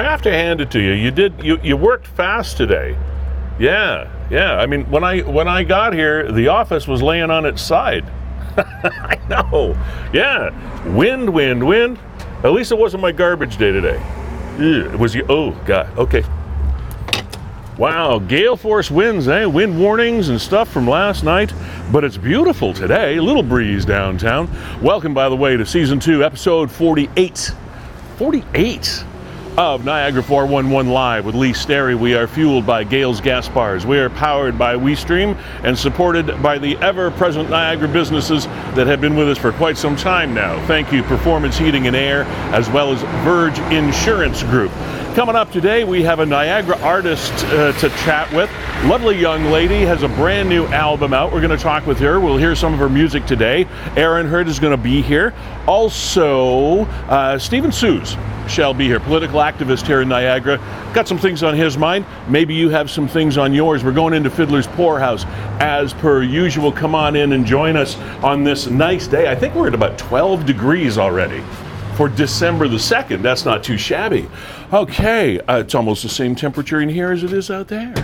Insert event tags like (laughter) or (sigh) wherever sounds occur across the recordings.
I have to hand it to you. You did you, you worked fast today. Yeah, yeah. I mean, when I when I got here, the office was laying on its side. (laughs) I know. Yeah. Wind, wind, wind. At least it wasn't my garbage day today. Ew, was you? Oh God. Okay. Wow, gale force winds, eh? Wind warnings and stuff from last night, but it's beautiful today. A little breeze downtown. Welcome, by the way, to season two, episode 48. 48 of Niagara 411 Live with Lee Sterry. We are fueled by Gales Gas Bars. We are powered by WeStream and supported by the ever present Niagara businesses that have been with us for quite some time now. Thank you, Performance Heating and Air, as well as Verge Insurance Group. Coming up today, we have a Niagara artist uh, to chat with. Lovely young lady has a brand new album out. We're going to talk with her. We'll hear some of her music today. Aaron Hurd is going to be here. Also, uh, Stephen Sues shall be here, political activist here in Niagara. Got some things on his mind. Maybe you have some things on yours. We're going into Fiddler's Poorhouse as per usual. Come on in and join us on this nice day. I think we're at about 12 degrees already for December the 2nd. That's not too shabby. Okay, uh, it's almost the same temperature in here as it is out there.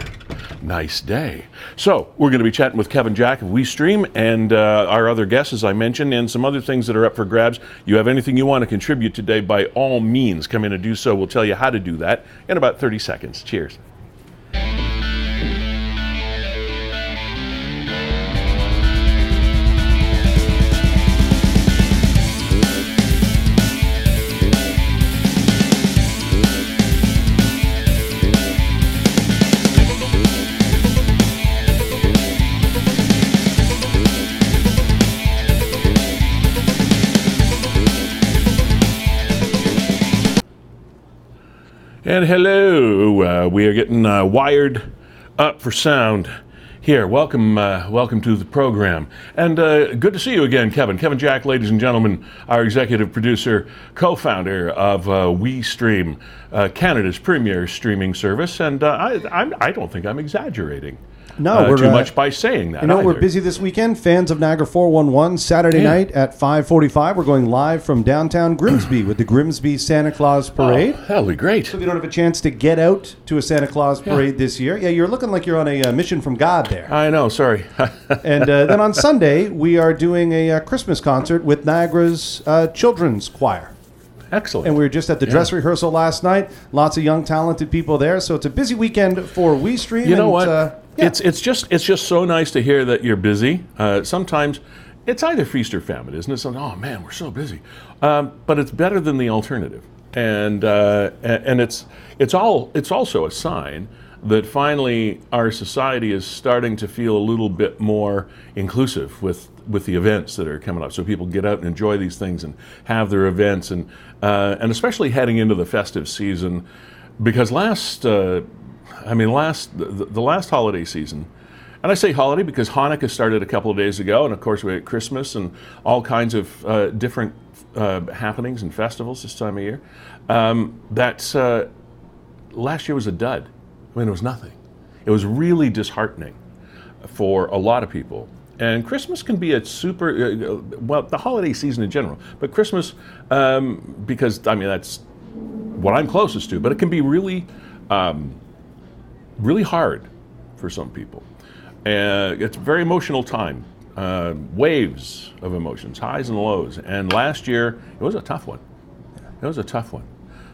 Nice day. So, we're going to be chatting with Kevin Jack of WeStream and uh, our other guests, as I mentioned, and some other things that are up for grabs. You have anything you want to contribute today, by all means, come in and do so. We'll tell you how to do that in about 30 seconds. Cheers. And hello, uh, we are getting uh, wired up for sound here. Welcome, uh, welcome to the program, and uh, good to see you again, Kevin. Kevin Jack, ladies and gentlemen, our executive producer, co-founder of uh, WeStream, uh, Canada's premier streaming service, and I, I'm, I don't think I'm exaggerating. No, uh, we're too uh, much by saying that. You know, we're busy this weekend. Fans of Niagara 411, Saturday Yeah. night at 5:45. We're going live from downtown Grimsby with the Grimsby Santa Claus Parade. Oh, that'll be great. So if you don't have a chance to get out to a Santa Claus parade this year, yeah, you're looking like you're on a uh, mission from God there. I know. Sorry. (laughs) and uh, then on Sunday, we are doing a uh, Christmas concert with Niagara's uh, children's choir. Excellent. And we were just at the dress rehearsal last night. Lots of young, talented people there. So it's a busy weekend for WeStream. You know and, what? Uh, yeah. It's it's just it's just so nice to hear that you're busy. Uh, sometimes it's either feast or famine, isn't it? So, oh man, we're so busy. Um, but it's better than the alternative, and uh, and it's it's all it's also a sign that finally our society is starting to feel a little bit more inclusive with with the events that are coming up. So people get out and enjoy these things and have their events, and uh, and especially heading into the festive season, because last. Uh, I mean, last the, the last holiday season, and I say holiday because Hanukkah started a couple of days ago, and of course we had Christmas and all kinds of uh, different uh, happenings and festivals this time of year. Um, that's uh, last year was a dud. I mean, it was nothing. It was really disheartening for a lot of people. And Christmas can be a super, uh, uh, well, the holiday season in general, but Christmas, um, because I mean, that's what I'm closest to, but it can be really, um, really hard for some people. And it's a very emotional time, uh, waves of emotions, highs and lows. And last year, it was a tough one. It was a tough one.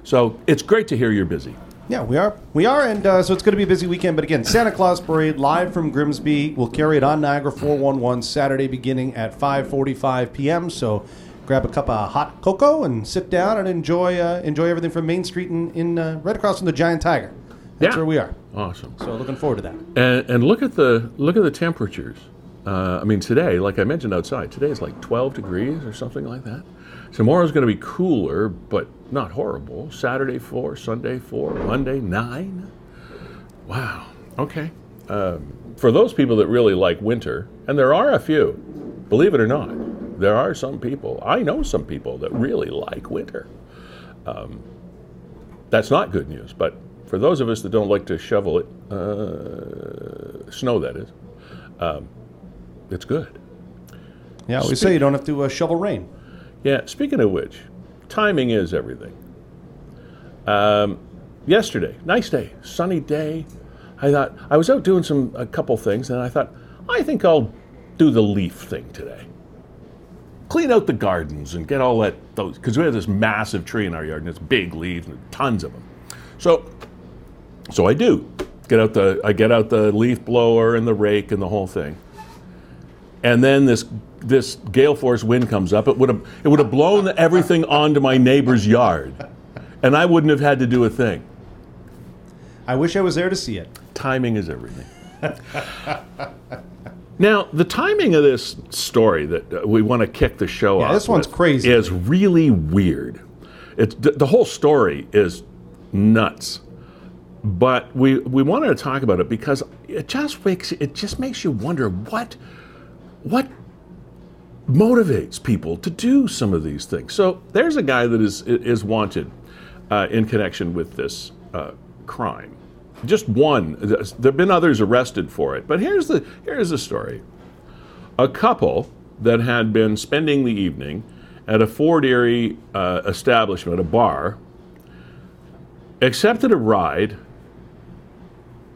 So it's great to hear you're busy. Yeah, we are. We are, and uh, so it's going to be a busy weekend. But again, Santa Claus Parade live from Grimsby. We'll carry it on Niagara 411 Saturday beginning at 5:45 p.m. So grab a cup of hot cocoa and sit down and enjoy uh, enjoy everything from Main Street in, in uh, right across from the Giant Tiger. That's Yeah. where we are. Awesome. So looking forward to that. And, and look at the look at the temperatures. Uh, I mean, today, like I mentioned outside, today is like 12 degrees or something like that. Tomorrow's going to be cooler, but not horrible. Saturday four, Sunday four, Monday nine. Wow. Okay. Um, for those people that really like winter, and there are a few, believe it or not, there are some people. I know some people that really like winter. Um, that's not good news, but for those of us that don't like to shovel it, uh, snow that is, um, it's good. Yeah, we say you don't have to uh, shovel rain. Yeah, speaking of which, timing is everything. Um, yesterday, nice day, sunny day. I thought I was out doing some a couple things, and I thought I think I'll do the leaf thing today. Clean out the gardens and get all that those because we have this massive tree in our yard and it's big leaves and tons of them. So, so I do get out the I get out the leaf blower and the rake and the whole thing. And then this this gale force wind comes up. It would have it would have blown everything onto my neighbor's yard, and I wouldn't have had to do a thing. I wish I was there to see it. Timing is everything. now, the timing of this story that uh, we want to kick the show Yeah, off this one's crazy. is really weird. It's the, the whole story is nuts, but we we wanted to talk about it because it just makes it just makes you wonder what what motivates people to do some of these things. So there's a guy that is is wanted uh, in connection with this uh, crime. Just one. There've been others arrested for it, but here's the here's the story. A couple that had been spending the evening at a Fort Erie uh, establishment, a bar, accepted a ride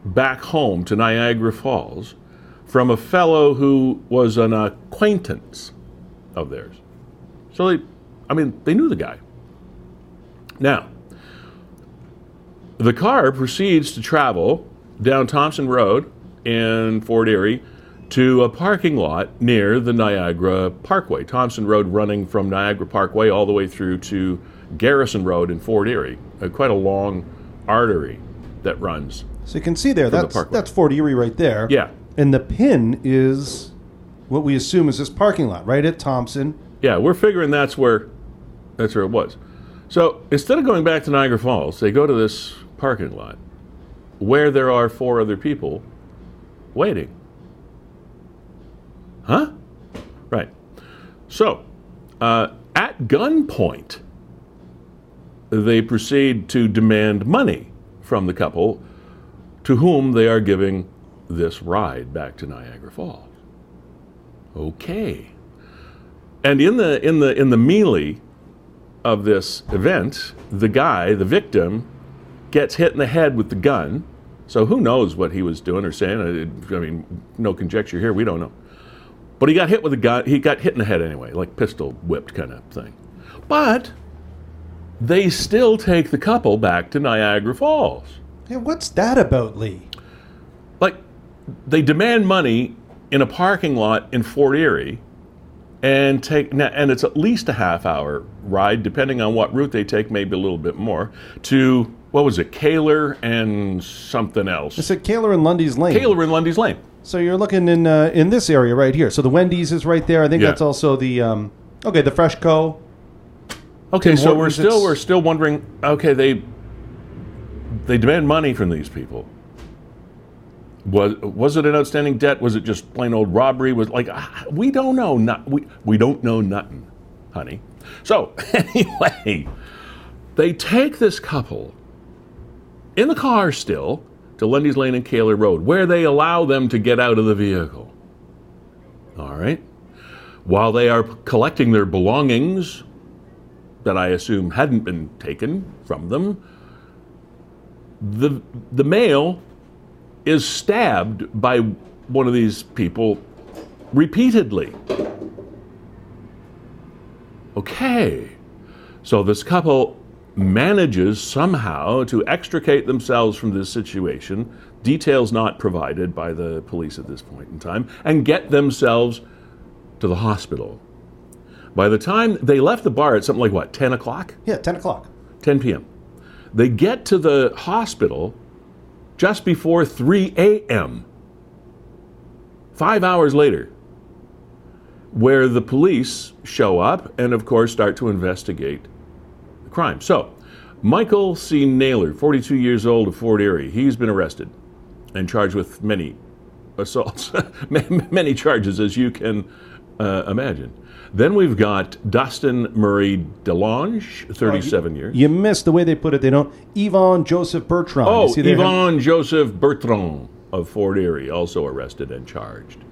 back home to Niagara Falls from a fellow who was an acquaintance of theirs. So they, I mean, they knew the guy. Now, the car proceeds to travel down Thompson Road in Fort Erie to a parking lot near the Niagara Parkway. Thompson Road running from Niagara Parkway all the way through to Garrison Road in Fort Erie. Uh, quite a long artery that runs. So you can see there, the that's parkway. that's Fort Erie right there. Yeah. And the pin is what we assume is this parking lot, right at Thompson. Yeah, we're figuring that's where that's where it was. So instead of going back to Niagara Falls, they go to this parking lot where there are four other people waiting. Huh? Right. So, uh, at gunpoint, they proceed to demand money from the couple to whom they are giving this ride back to Niagara Falls. Okay. And in the in the in the melee of this event, the guy, the victim, gets hit in the head with the gun. So who knows what he was doing or saying? I I mean, no conjecture here. We don't know. But he got hit with a gun. He got hit in the head anyway, like pistol whipped kind of thing. But they still take the couple back to Niagara Falls. Hey, what's that about, Lee? Like, they demand money in a parking lot in Fort Erie, and take and it's at least a half hour ride, depending on what route they take, maybe a little bit more. To what was it, Kaler and something else? It's at Kaler and Lundy's Lane. Kaler and Lundy's Lane. So you're looking in uh, in this area right here. So the Wendy's is right there. I think Yeah. that's also the um, okay, the Fresh Co. Okay, Tim so we're still we're still wondering. Okay, they they demand money from these people. Was was it an outstanding debt? Was it just plain old robbery? Was like ah, we don't know. Not we we don't know nothing, honey. So (laughs) anyway, they take this couple in the car still to Lundy's Lane and Kaler Road, where they allow them to get out of the vehicle. All right. While they are collecting their belongings that I assume hadn't been taken from them, the, the male is stabbed by one of these people repeatedly. Okay, so this couple manages somehow to extricate themselves from this situation, details not provided by the police at this point in time, and get themselves to the hospital. By the time they left the bar at something like what, 10 o'clock? Yeah, ten o'clock. 10 p.m. They get to the hospital just before 3 a.m., five hours later, where the police show up and, of course, start to investigate the crime. So, Michael C. Naylor, 42 years old of Fort Erie, he's been arrested and charged with many assaults, (laughs) many charges, as you can uh, imagine. Then we've got Dustin Murray DeLange, 37 years. You missed the way they put it. They don't. Yvonne Joseph Bertrand. Oh, You see there? Yvonne Joseph Bertrand of Fort Erie, also arrested and charged.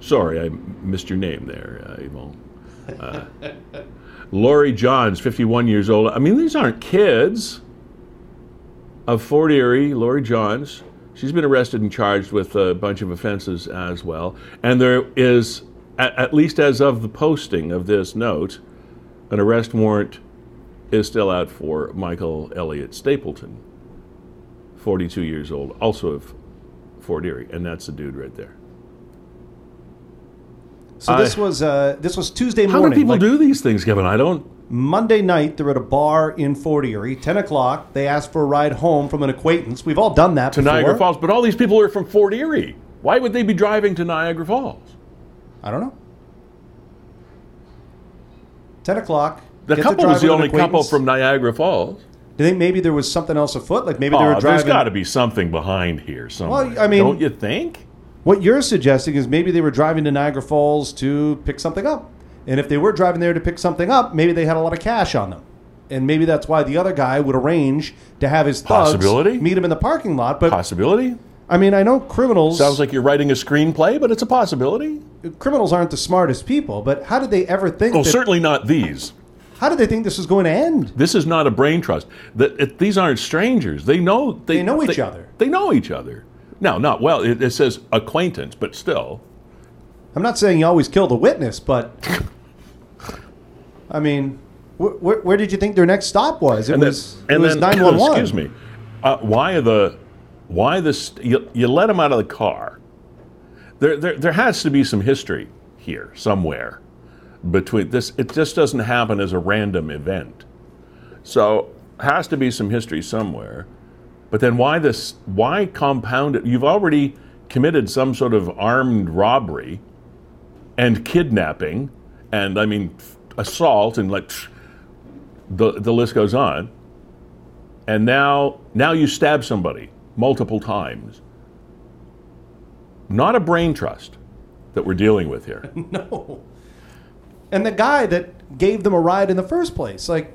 Sorry, I missed your name there, uh, Yvonne. Uh, (laughs) Lori Johns, 51 years old. I mean, these aren't kids. of Fort Erie, Lori Johns. She's been arrested and charged with a bunch of offenses as well. And there is, at, at least as of the posting of this note, an arrest warrant is still out for Michael Elliott Stapleton, 42 years old, also of Fort Erie. And that's the dude right there. So this I- was uh, this was Tuesday morning. How do people like do these things, Kevin? I don't. Monday night, they're at a bar in Fort Erie. Ten o'clock. They asked for a ride home from an acquaintance. We've all done that To before. Niagara Falls, but all these people are from Fort Erie. Why would they be driving to Niagara Falls? I don't know. Ten o'clock. The couple was the only couple from Niagara Falls. Do you think maybe there was something else afoot? Like maybe they were were There's got to be something behind here somewhere. Well, I mean- don't you think? What you're suggesting is maybe they were driving to Niagara Falls to pick something up. And if they were driving there to pick something up, maybe they had a lot of cash on them. And maybe that's why the other guy would arrange to have his thugs meet him in the parking lot. But Possibility. I mean, I know criminals Sounds like you're writing a screenplay, but it's a possibility. criminals aren't the smartest people, but how did they ever think Well, that, certainly not these. how did they think this was going to end? This is not a brain trust. That it, these aren't strangers. They know they, They know each other. They know each other. No, not well. It, it says acquaintance, but still. I'm not saying you always kill the witness, but I mean, wh- wh- where did you think their next stop was? It And was then, (coughs) it was 911. excuse me. Uh, why are the why this you, you let him out of the car? There, there there has to be some history here somewhere between this. It just doesn't happen as a random event. So has to be some history somewhere. But then why this? Why compound it? You've already committed some sort of armed robbery and kidnapping, and I mean assault, and like the the list goes on. And now now you stab somebody multiple times. Not a brain trust that we're dealing with here. (laughs) No. And the guy that gave them a ride in the first place, like,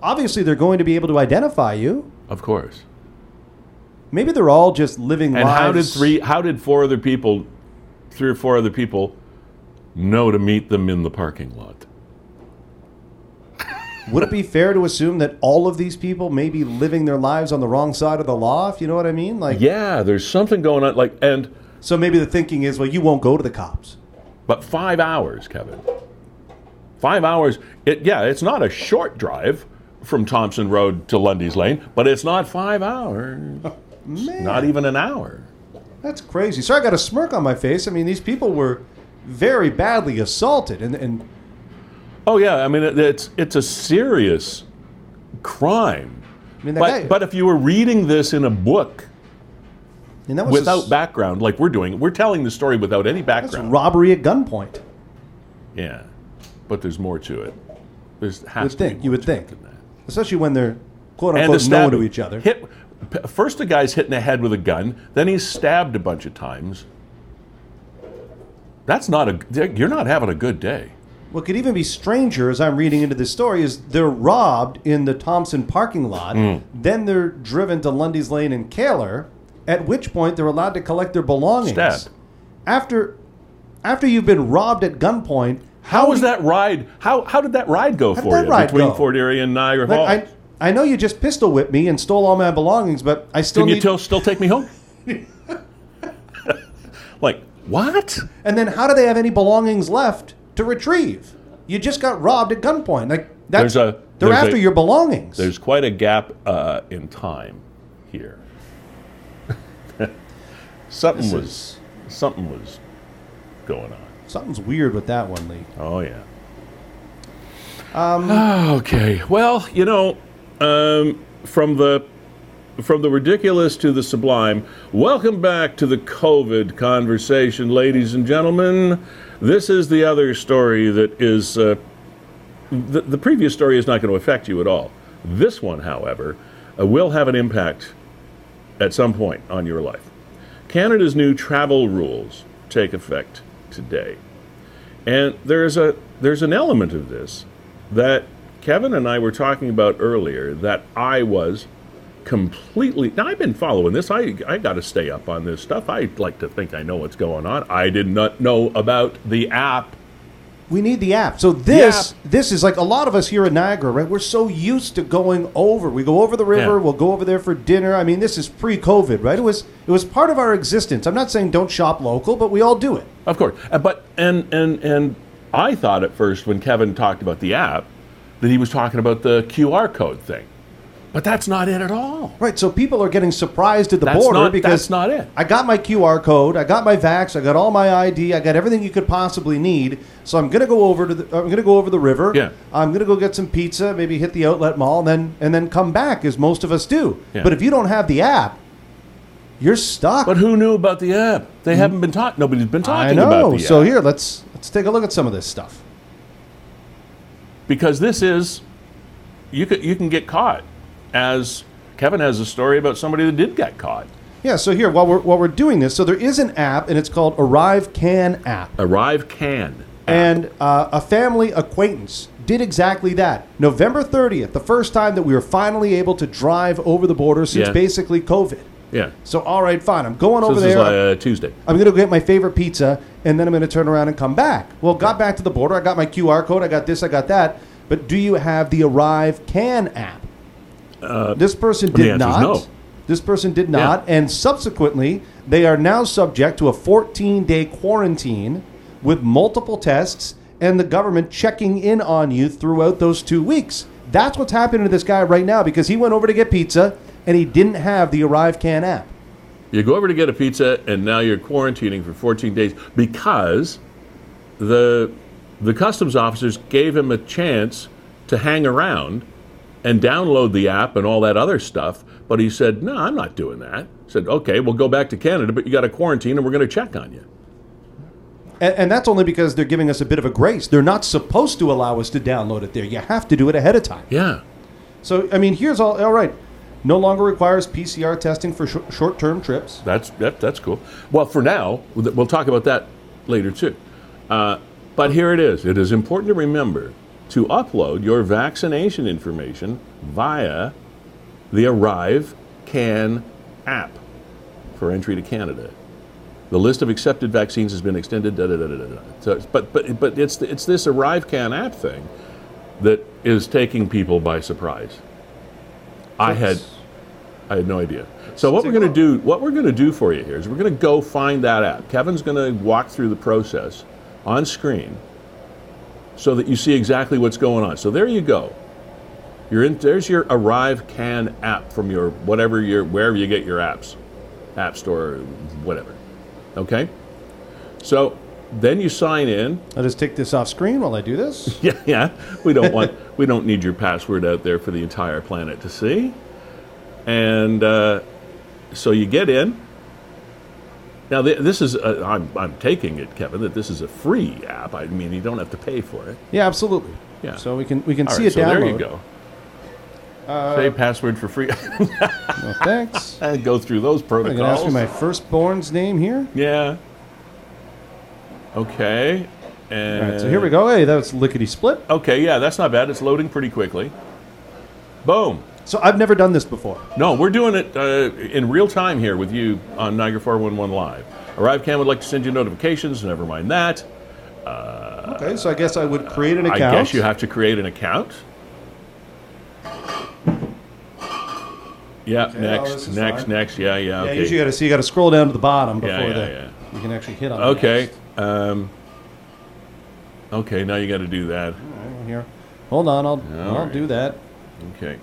obviously they're going to be able to identify you. of course. Maybe they're all just living And lives. how did three how did four other people three or four other people know to meet them in the parking lot? Would it be fair to assume that all of these people may be living their lives on the wrong side of the law? If you know what I mean, like, Yeah, there's something going on like and so maybe the thinking is, well, you won't go to the cops. But five hours, Kevin. Five hours. It, yeah, it's not a short drive from Thompson Road to Lundy's Lane, but it's not five hours. (laughs) Not even an hour. That's crazy. So I got a smirk on my face. I mean, these people were very badly assaulted, and, and Oh yeah, I mean it, it's it's a serious crime. I mean, But guy, but if you were reading this in a book and that was without a, background, like we're doing, we're telling the story without any background. robbery at gunpoint. Yeah, but there's more to it. There's has Would to think you would think, that. especially when they're quote unquote known to each other. Hit first, the guy's hitting the head with a gun. Then he's stabbed a bunch of times. That's not a. You're not having a good day. What could even be stranger, as I'm reading into this story, is they're robbed in the Thompson parking lot. Hmm. Then they're driven to Lundy's Lane in Kaler, at which point they're allowed to collect their belongings. Stabbed. After, after you've been robbed at gunpoint, How was you- that ride? How how did that ride go for you between go? Fort Erie and Niagara Like, I, I know you just pistol whipped me and stole all my belongings, but I still Can you need. still take me home? (laughs) like what? and then how do they have any belongings left to retrieve? You just got robbed at gunpoint. Like that's There's a- they're there's after a- your belongings. There's quite a gap uh, in time here. (laughs) something This was something was going on. Something's weird with that one, Lee. Oh yeah. Um, (sighs) okay. Well, you know, um, from the from the ridiculous to the sublime. Welcome back to the COVID conversation, ladies and gentlemen. This is the other story that is. Uh, the, the previous story is not going to affect you at all. This one, however, uh, will have an impact at some point on your life. Canada's new travel rules take effect today. And there's a there's an element of this that Kevin and I were talking about earlier that I was completely now I've been following this. I I got to stay up on this stuff. I like to think I know what's going on. I did not know about the app We need the app. So this app. this is like a lot of us here in Niagara, right? We're so used to going over. We go over the river. Yeah. We'll go over there for dinner. I mean, this is pre-COVID, right? It was it was part of our existence. I'm not saying don't shop local, but we all do it. Of course, Uh, but and and and I thought at first when Kevin talked about the app that he was talking about the QR code thing, but that's not it at all. Right. So people are getting surprised at the That's border not- because that's not it. I got my QR code. I got my vax. I got all my ID. I got everything you could possibly need. So I'm gonna go over to the. I'm gonna go over the river. Yeah. I'm gonna go get some pizza. Maybe hit the outlet mall, and then and then come back, as most of us do. Yeah. But if you don't have the app, you're stuck. But who knew about the app? They haven't been talking. Nobody's been Hmm. I talking know. about the So here, let's let's take a look at some of this stuff. because this is you can you can get caught. As Kevin has a story about somebody that did get caught. Yeah. So here, while we're while we're doing this, so there is an app, and it's called Arrive Can app. Arrive can. And uh, a family acquaintance did exactly that. November 30th, the first time that we were finally able to drive over the border since Yeah. basically COVID. Yeah. So, all right, fine. I'm going So over this is there. like, uh, Tuesday. I'm going to get my favorite pizza, and then I'm going to turn around and come back. Well, got back to the border. I got my QR code. I got this. I got that. But do you have the Arrive Can app? Uh, this person did not. no. This person did not, and subsequently, they are now subject to a 14 day quarantine with multiple tests and the government checking in on you throughout those two weeks. That's what's happening to this guy right now because he went over to get pizza and he didn't have the Arrive Can app. You go over to get a pizza, and now you're quarantining for 14 days because the the customs officers gave him a chance to hang around and download the app and all that other stuff. But he said, "No, I'm not doing that." He Said, "Okay, we'll go back to Canada, but you got to quarantine, and we're going to check on you." And, and that's only because they're giving us a bit of a grace. They're not supposed to allow us to download it there. You have to do it ahead of time. Yeah, So, I mean, here's all. All right. No longer requires PCR testing for sh- short term trips. that's that, that's cool. Well, for now, we'll talk about that later too. Uh, but here it is. It is important to remember to upload your vaccination information via the Arrive Can app for entry to Canada. The list of accepted vaccines has been extended. Da, da, da, da, da. So, but but but it's it's this Arrive Can app thing that is taking people by surprise. I had I had no idea. So what we're going to do, what we're going to do for you here is we're going to go find that app. Kevin's going to walk through the process on screen so that you see exactly what's going on. So there you go. You're in. There's your Arrive Can app from your whatever your wherever you get your apps, App Store, whatever. Okay. So then you sign in. I'll just take this off screen while I do this. (laughs) Yeah, yeah. We don't want. (laughs) we don't need your password out there for the entire planet to see. And uh, so you get in. Now this is. A, I'm, I'm taking it, Kevin, that this is a free app. I mean, you don't have to pay for it. Yeah, absolutely. Yeah. So we can we can All see right, it so download. there you go. Uh, Say password for free. (laughs) Well, thanks. (laughs) and go through those I'm going ask protocols. you my firstborn's name here. yeah. Okay. And All right, so here we go. Hey, that's lickety split. Okay, yeah, that's not bad. It's loading pretty quickly. Boom. So I've never done this before. No, we're doing it uh, in real time here with you on Niagara 411 Live. ArriveCAN would like to send you notifications. Never mind that. Okay, so I guess I would create an account. I guess you have to create an account. Yeah, oh, this next, is next, fine. next. Yeah, yeah, Yeah, okay. usually you got to see. You got to scroll down to the bottom before yeah, the, yeah. you can actually hit on. Okay. Um, okay, now you got to do that. Right, here. Hold on, I'll All I'll right. do that. Okay.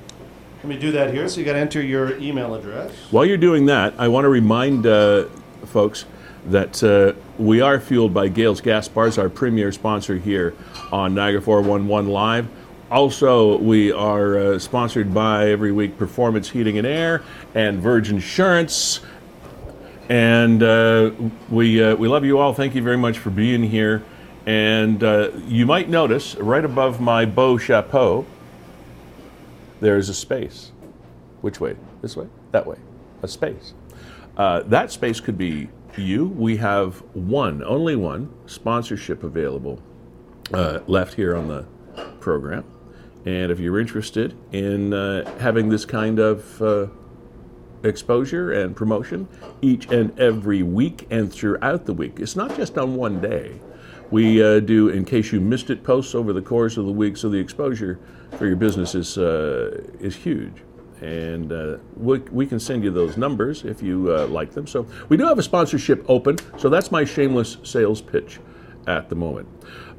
Let me do that here. So you got to enter your email address. While you're doing that, I want to remind uh, folks that uh, we are fueled by Gales Gas Bars, our premier sponsor here on Niagara 411 Live. Also, we are uh, sponsored by every week Performance Heating and Air and Verge Insurance. And uh, we, uh, we love you all. Thank you very much for being here. And uh, you might notice right above my beau chapeau, there is a space. Which way? This way? That way? A space. Uh, that space could be you. We have one, only one, sponsorship available uh, left here on the program. And if you're interested in uh, having this kind of uh, exposure and promotion each and every week and throughout the week, it's not just on one day. We uh, do, in case you missed it, posts over the course of the week, so the exposure for your business is, uh, is huge. And uh, we, we can send you those numbers if you uh, like them. So we do have a sponsorship open, so that's my shameless sales pitch at the moment.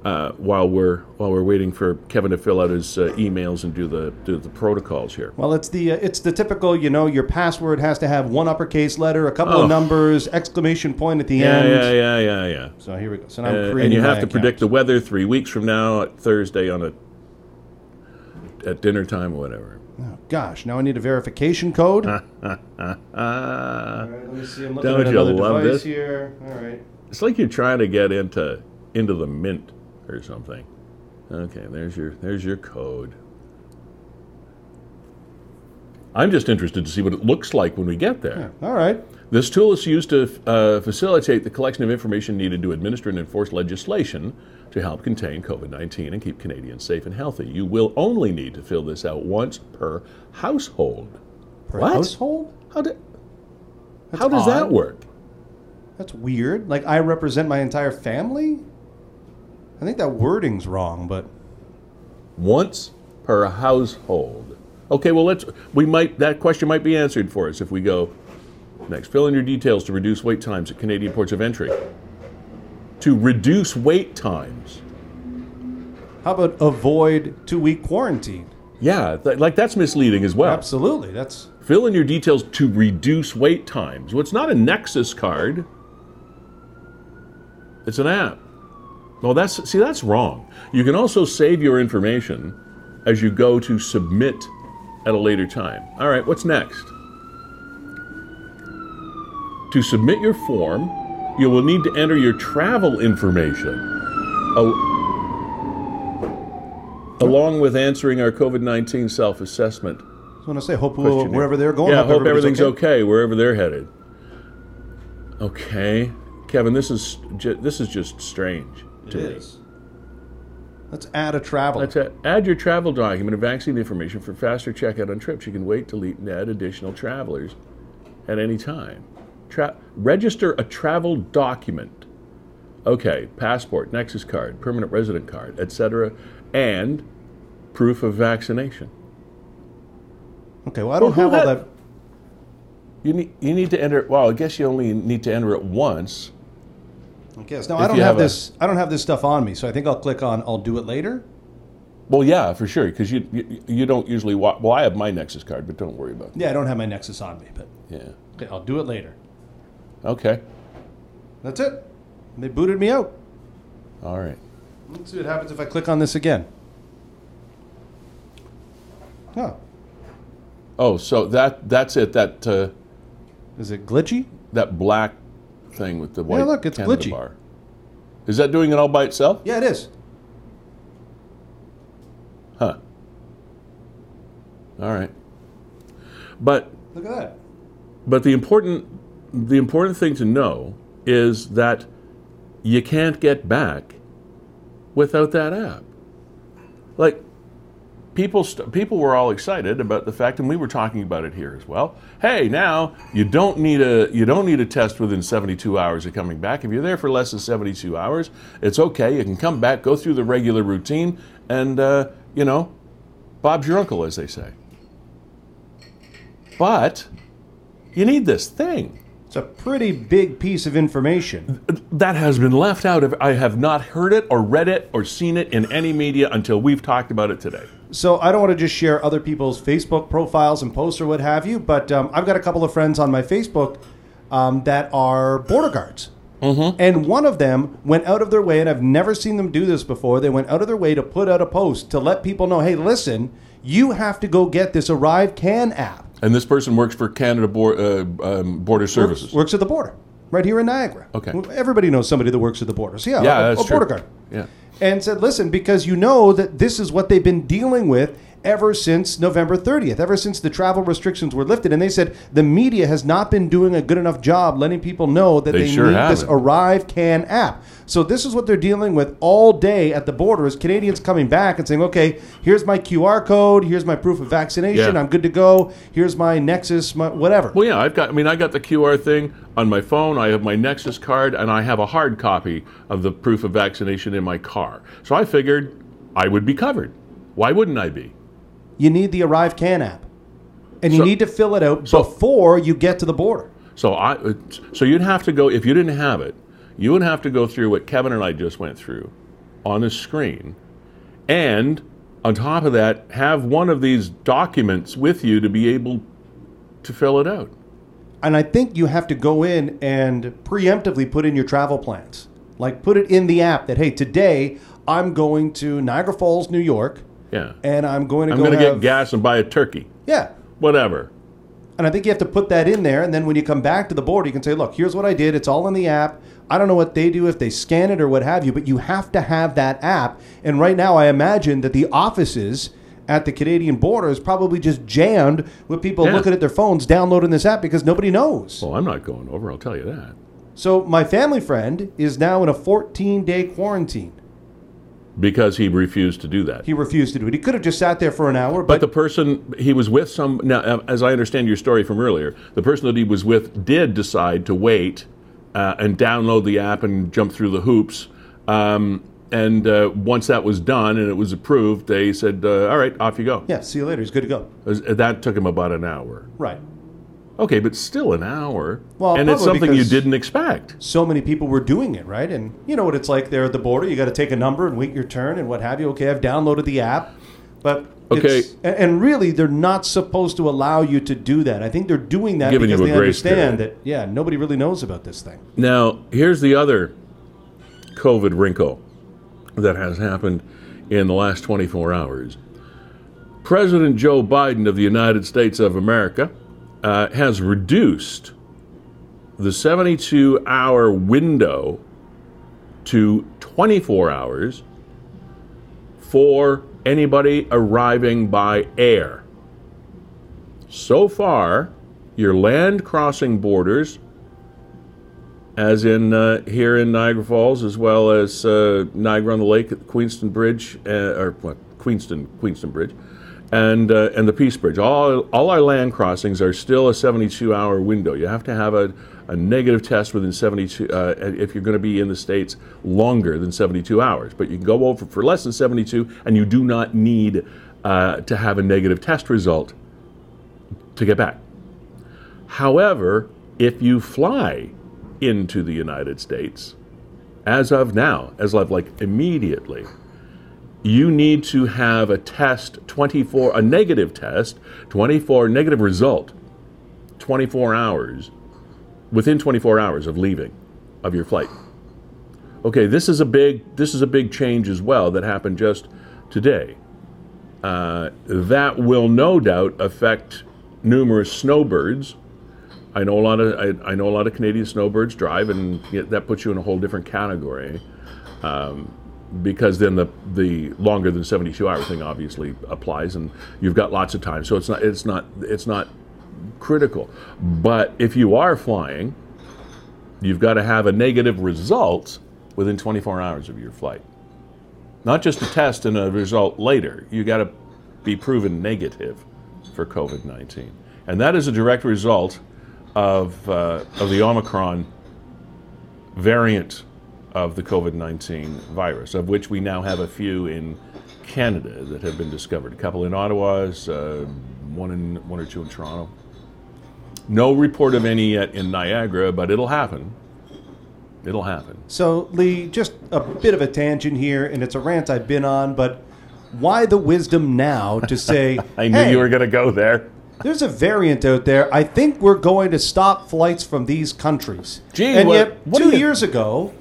Uh, while we're while we're waiting for Kevin to fill out his uh, emails and do the do the protocols here. Well, it's the uh, it's the typical, you know, your password has to have one uppercase letter, a couple Oh. of numbers, exclamation point at the Yeah, end. yeah, yeah, yeah, yeah. So here we go. So now I'm Uh, and you have to predict the weather three weeks from now at Thursday on a at dinner time or whatever. Oh, gosh, now I need a verification code. (laughs) All Uh, let me see. I'm looking Don't at another love device this? here. All right. it's like you're trying to get into into the mint or something. Okay, there's your there's your code. I'm just interested to see what it looks like when we get there. All right. This tool is used to uh, facilitate the collection of information needed to administer and enforce legislation to help contain COVID 19 and keep Canadians safe and healthy. You will only need to fill this out once per household. Per What? household? How, do, how does that work? That's weird. Like I represent my entire family. I think that wording's wrong, but Once per household. Okay, well let's we might that question might be answered for us if we go next. Fill in your details to reduce wait times at Canadian ports of entry. To reduce wait times. how about avoid two-week quarantine? Yeah, th- like that's misleading as well. Absolutely. That's Fill in your details to reduce wait times. Well, it's not a Nexus card. It's an app. Well, that's see that's wrong. You can also save your information as you go to submit at a later time. All right, what's next? To submit your form, you will need to enter your travel information. al- Along with answering our COVID 19 self assessment I want to say. Hope questionnaire. wherever they're going. Yeah, hope everybody's everything's okay. wherever they're headed. Okay, Kevin, this is ju- this is just strange It me. is. Let's add a travel. Let's a- add your travel document and vaccine information for faster checkout on trips. You can wait, delete, and add additional travelers at any time. Tra- register a travel document. Okay, passport, Nexus card, permanent resident card, etc., and proof of vaccination. okay. Well, I don't Well, have all had- that. You need you need to enter. Well, I guess you only need to enter it once. Guess no. I don't have, have a- this. I don't have this stuff on me, so I think I'll click on. I'll do it later. Well, yeah, for sure, because you, you you don't usually. Wa- well, I have my Nexus card, but don't worry about. Yeah, I don't have my Nexus on me, but Yeah. okay, I'll do it later. Okay. That's it. They booted me out. All right. Let's see what happens if I click on this again. Oh, Oh, so that that's it. That uh, is it glitchy? that black thing with the white look, it's Canada glitchy. bar. Is that doing it all by itself? Yeah, it is. Huh. All right. But Look at that. but the important the important thing to know is that you can't get back without that app. Like people st- people were all excited about the fact and we were talking about it here as well. Hey, now you don't need a you don't need a test within 72 hours of coming back. If you're there for less than 72 hours, it's okay. You can come back, go through the regular routine and uh, you know, Bob's your uncle as they say. But you need this thing. It's a pretty big piece of information. That has been left out of I have not heard it or read it or seen it in any media until we've talked about it today. So I don't want to just share other people's Facebook profiles and posts or what have you, but um, I've got a couple of friends on my Facebook um, that are border guards. Mm-hmm. And one of them went out of their way, and I've never seen them do this before. They went out of their way to put out a post to let people know, hey, listen, you have to go get this Arrive Can app. And this person works for Canada Bor- uh, um, Border Services. Works, works at the border, right here in Niagara. Okay. Everybody knows somebody that works at the border. So yeah, yeah, a, that's a true. border guard. Yeah. And said, "Listen, because you know that this is what they've been dealing with, ever since November 30th, ever since the travel restrictions were lifted. And they said the media has not been doing a good enough job letting people know that They they, sure need this haven't. Arrive Can app. So this is what they're dealing with all day at the border is Canadians coming back and saying, okay, here's my QR code, here's my proof of vaccination, Yeah. I'm good to go, here's my Nexus, my whatever. Well, yeah, I've got. I mean, I got the QR thing on my phone. I have my Nexus card, and I have a hard copy of the proof of vaccination in my car. So I figured I would be covered. Why wouldn't I be? You need the Arrive Can app. And you So- need to fill it out so- before you get to the border. So I. Uh, so you'd have to go if you didn't have it. You would have to go through what Kevin and I just went through on the screen, and on top of that, have one of these documents with you to be able to fill it out. And I think you have to go in and preemptively put in your travel plans. Like put it in the app that hey, today I'm going to Niagara Falls, New York, Yeah. and I'm going to I'm go going to have, get gas and buy a turkey. Yeah. Whatever. And I think you have to put that in there, and then when you come back to the border, you can say, "Look, here's what I did. It's all in the app. I don't know what they do if they scan it or what have you, but you have to have that app." And right now, I imagine that the offices at the Canadian border is probably just jammed with people Yeah. looking at their phones, downloading this app because nobody knows. Well, I'm not going over. I'll tell you that. So my family friend is now in a 14-day quarantine. Because he refused to do that. He refused to do it. He could have just sat there for an hour, But but, the person he was with, some now, uh, as I understand your story from earlier, the person that he was with did decide to wait uh, and download the app and jump through the hoops. Um, and uh, once that was done and it was approved, they said, uh, "All right, off you go." yeah, see you later. He's good to go. That took him about an hour. Right. Okay, but still an hour. Well, and it's something you didn't expect. so many people were doing it, right? And you know what it's like there at the border. You got to take a number and wait your turn and what have you. Okay, I've downloaded the app, but Okay. it's- and, and really they're not supposed to allow you to do that. I think they're doing that Giving because they understand period. that yeah, nobody really knows about this thing. Now, here's the other COVID wrinkle that has happened in the last 24 hours. President Joe Biden of the United States of America uh, has reduced the 72 hour window to 24 hours for anybody arriving by air. So far, your land crossing borders as in uh, here in Niagara Falls, as well as uh, Niagara on the Lake, at the Queenston Bridge, uh, or what, Queenston, Queenston Bridge, and uh, and the Peace Bridge. All all our land crossings are still a 72-hour window. You have to have a, a negative test within 72 uh, if you're going to be in the states longer than 72 hours. But you can go over for less than 72, and you do not need uh, to have a negative test result to get back. However, if you fly into the United States, as of now, as of like immediately, you need to have a test 24, a negative test, 24, negative result, 24 hours, within 24 hours of leaving of your flight. Okay, this is a big, this is a big change as well that happened just today. Uh, that will no doubt affect numerous snowbirds I know a lot of I, I know a lot of Canadian snowbirds drive, and that puts you in a whole different category. Um, because then the the longer than 72 hour thing obviously applies, and you've got lots of time. So it's not it's not it's not critical. But if you are flying, you've got to have a negative result within 24 hours of your flight. Not just a test and a result later. You got to be proven negative for COVID 19. And that is a direct result of, uh, of the Omicron variant of the COVID 19 virus, of which we now have a few in Canada that have been discovered. A couple in Ottawa, uh, one, in, one or two in Toronto. No report of any yet in Niagara, but it'll happen. It'll happen. So Lee, just a bit of a tangent here, and it's a rant I've been on, but why the wisdom now to say, (laughs) I knew hey, you were going to go there. There's a variant out there. I think we're going to stop flights from these countries. Gee, and what- yet, what two you- years ago,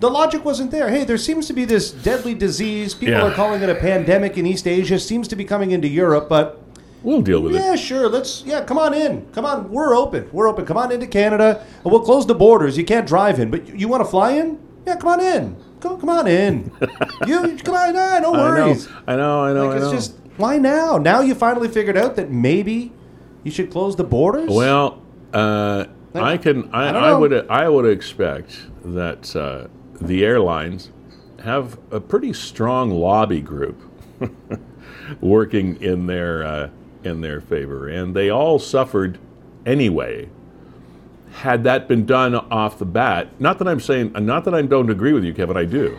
the logic wasn't there. Hey, there seems to be this deadly disease. People Yeah. are calling it a pandemic in East Asia. Seems to be coming into Europe, but We'll deal with it. yeah, sure. Let's yeah, come on in. Come on, we're open. We're open. Come on into Canada. We'll close the borders. You can't drive in, but you, you want to fly in? Yeah, come on in. Come, come on in. (laughs) you come on, nah, no I know, worries. I know, I know, Like I it's know. just Why now? Now you finally figured out that maybe you should close the borders? Well, uh, I can. I, I I, would. I would expect that uh, the airlines have a pretty strong lobby group (laughs) working in their uh, in their favor, and they all suffered anyway. Had that been done off the bat, not that I'm saying, not that I don't agree with you, Kevin, I do.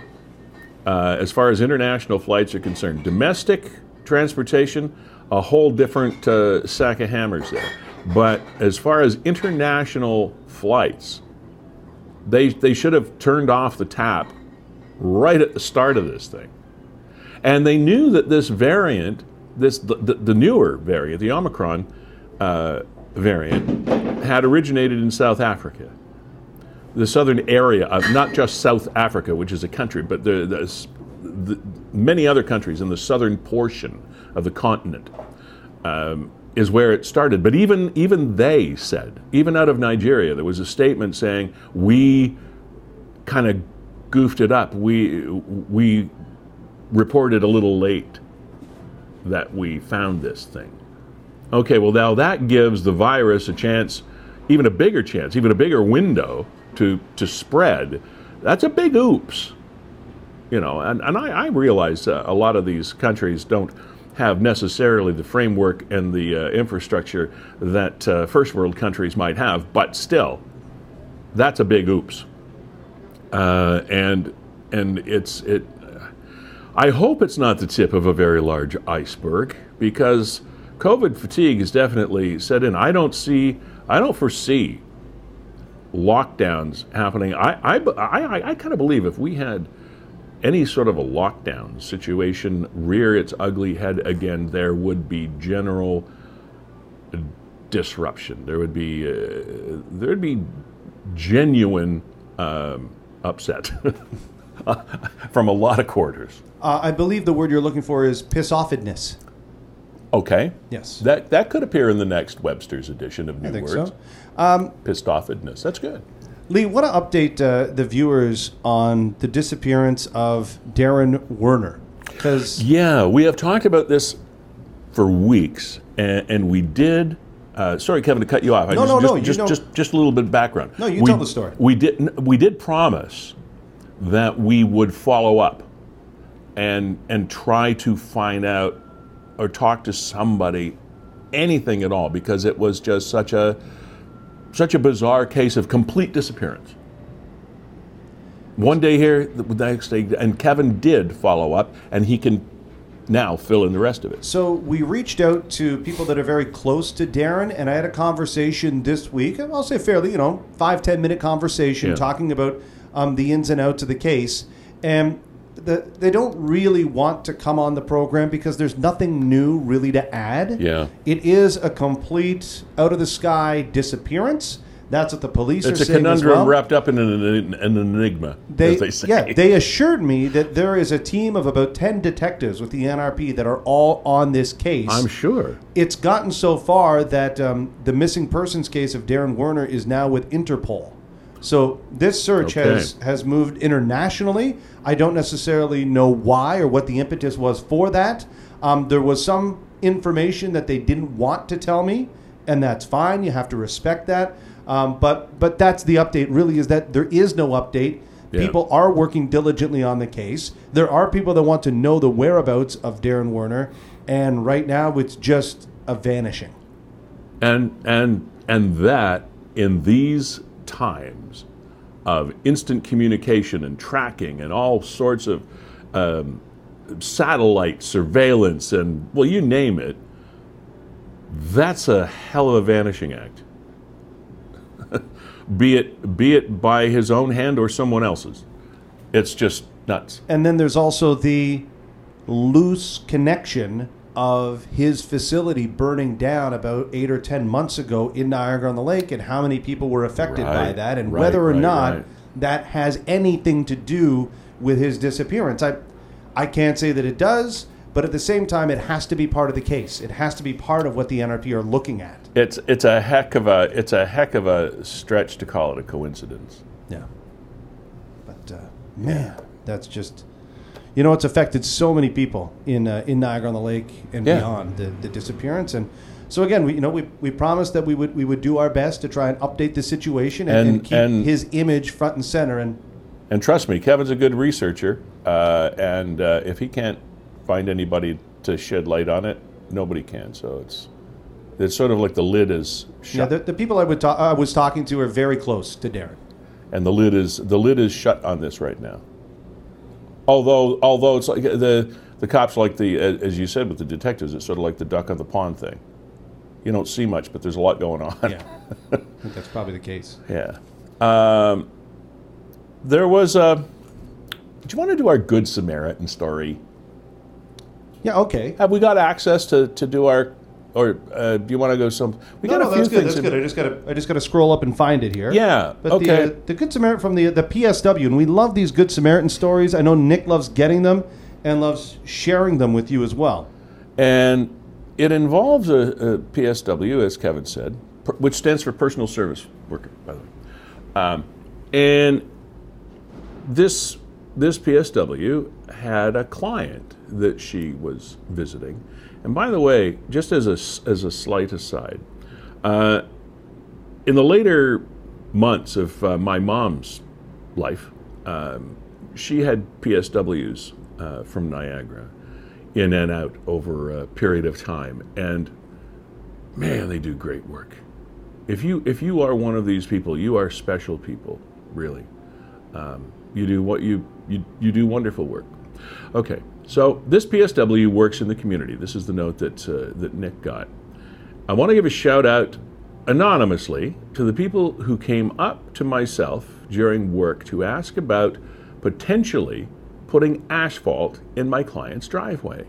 Uh, as far as international flights are concerned, domestic transportation, a whole different uh, sack of hammers there. But as far as international flights, they they should have turned off the tap right at the start of this thing. And they knew that this variant, this the, the, the newer variant, the Omicron uh, variant, had originated in South Africa. The southern area of not just South Africa, which is a country, but the, the, the many other countries in the southern portion of the continent um, is where it started. But even even they said, even out of Nigeria, there was a statement saying we kind of goofed it up. We we reported a little late that we found this thing. Okay, well now that gives the virus a chance, even a bigger chance, even a bigger window to to spread. That's a big oops. You know, and, and I, I realize uh, a lot of these countries don't have necessarily the framework and the uh, infrastructure that uh, first world countries might have, but still, that's a big oops. Uh, and and it's it. I hope it's not the tip of a very large iceberg because COVID fatigue is definitely set in. I don't see, I don't foresee lockdowns happening. I, I, I, I kind of believe if we had any sort of a lockdown situation rear its ugly head again, there would be general disruption. There would be, uh, there would be genuine um, upset (laughs) from a lot of quarters. Uh, I believe the word you're looking for is piss offedness. Okay. Yes. That that could appear in the next Webster's edition of New I think Words. so. Pissed offedness. That's good. Lee, want to update uh, the viewers on the disappearance of Darren Werner? Because Yeah, we have talked about this for weeks, and, and we did. Uh, sorry, Kevin, to cut you off. I No, just, no, just, no, Just, know- just, just a little bit of background. No, you we, tell the story. We did. We did promise that we would follow up and and try to find out or talk to somebody, anything at all, because it was just such a such a bizarre case of complete disappearance. One day here, the next day, and Kevin did follow up, and he can now fill in the rest of it. So we reached out to people that are very close to Darren, and I had a conversation this week. I'll say fairly, you know, five ten minute conversation Yeah. talking about um, the ins and outs of the case, and the, they don't really want to come on the program because there's nothing new really to add. Yeah. it is a complete out of the sky disappearance. That's what the police It's are a saying as conundrum well. wrapped up in an, an enigma, They, as they say. yeah, they assured me that there is a team of about 10 detectives with the NRP that are all on this case. I'm sure. it's gotten so far that um, the missing persons case of Darren Werner is now with Interpol. So this search Okay. has has moved internationally. I don't necessarily know why or what the impetus was for that. Um, there was some information that they didn't want to tell me, and that's fine. You have to respect that. Um, but but that's the update. Really, is that there is no update. Yeah. People are working diligently on the case. There are people that want to know the whereabouts of Darren Werner, and right now it's just a vanishing. and and and that in these times of instant communication and tracking and all sorts of um, satellite surveillance and well you name it that's a hell of a vanishing act. (laughs) Be it be it by his own hand or someone else's. It's just nuts. And then there's also the loose connection of his facility burning down about eight or ten months ago in Niagara on the Lake, and how many people were affected by that, and right, whether or right, not right. that has anything to do with his disappearance. I, I can't say that it does, but at the same time, it has to be part of the case. It has to be part of what the NRP are looking at. it's it's a heck of a it's a heck of a stretch to call it a coincidence Yeah. But uh, man, that's just you know, it's affected so many people in uh, in Niagara on the Lake and Yeah. beyond the, the disappearance. And so again, we you know we, we promised that we would we would do our best to try and update the situation and, And- and keep and- his image front and center. And And trust me, Kevin's a good researcher, uh, and uh, if he can't find anybody to shed light on it, nobody can. So it's it's sort of like the lid is yeah, the, the people I would ta- I was talking to are very close to Darren. and the lid is the lid is shut on this right now. Although although it's like the the cops like the as you said with the detectives, it's sort of like the duck on the pond thing. You don't see much, but there's a lot going on. Yeah, (laughs) I think that's probably the case. Yeah. Um, there was a. Do you want to do our Good Samaritan story? Yeah, okay. Have we got access to, to do our, or uh, do you want to go some? We No, got no, a few that's good. things. That's good. I just gotta I just gotta scroll up and find it here. Yeah. But okay. the, uh, the Good Samaritan from the the PSW, and we love these Good Samaritan stories. I know Nick loves getting them and loves sharing them with you as well. and it involves a, a PSW, as Kevin said, per- which stands for Personal Service Worker, by the way. Um, and this this PSW had a client that she was visiting. And by the way, just as a as a slight aside, uh, in the later months of uh, my mom's life, um, she had PSWs uh, from Niagara in and out over a period of time, and man, they do great work. If you if you are one of these people, you are special people, really. Um, you do what you, you you do wonderful work. Okay, so this PSW works in the community. This is the note that uh, that Nick got. I want to give a shout out anonymously to the people who came up to myself during work to ask about potentially putting asphalt in my client's driveway.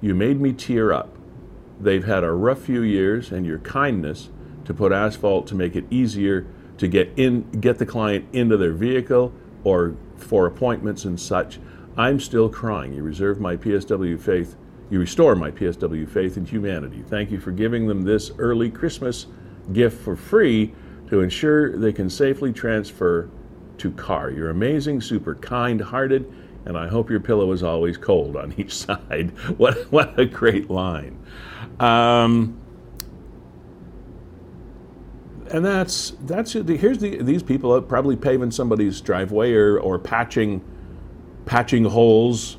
You made me tear up. They've had a rough few years, and your kindness to put asphalt to make it easier to get in, get the client into their vehicle or for appointments and such. I'm still crying. You reserve my PSW faith. You restore my PSW faith in humanity. Thank you for giving them this early Christmas gift for free to ensure they can safely transfer to car. You're amazing, super kind hearted, and I hope your pillow is always cold on (laughs) each side. What, what a great line. Um, and that's that's here's the these people probably paving somebody's driveway or, or patching patching holes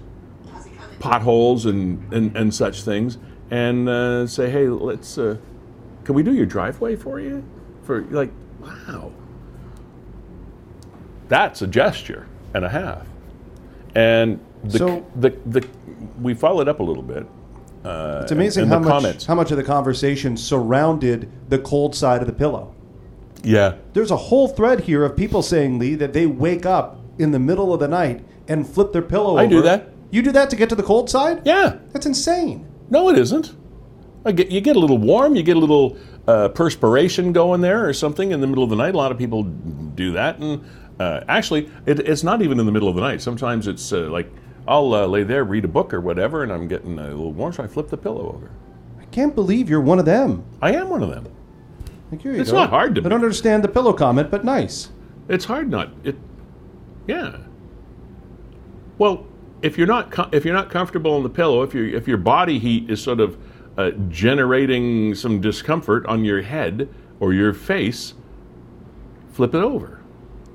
potholes and, and, and such things and uh, say hey let's uh, can we do your driveway for you for like wow that's a gesture and a half and the, So- the, the, we followed up a little bit uh, It's amazing in how much comments. how much of the conversation surrounded the cold side of the pillow. yeah There's a whole thread here of people saying, Lee, that they wake up in the middle of the night and flip their pillow over. I over. do that. You do that to get to the cold side? yeah That's insane. No, it isn't. I get, you get a little warm, you get a little uh, perspiration going there or something in the middle of the night. A lot of people do that. And uh, actually, it, it's not even in the middle of the night. Sometimes it's uh, like I'll uh, lay there, read a book or whatever, and I'm getting a little warm, so I flip the pillow over. I can't believe you're one of them. I am one of them. Like, It's go. not hard to I don't understand the pillow comment, but nice. It's hard not it. Yeah. Well, if you're not com- if you're not comfortable on the pillow, if your if your body heat is sort of uh, generating some discomfort on your head or your face, flip it over.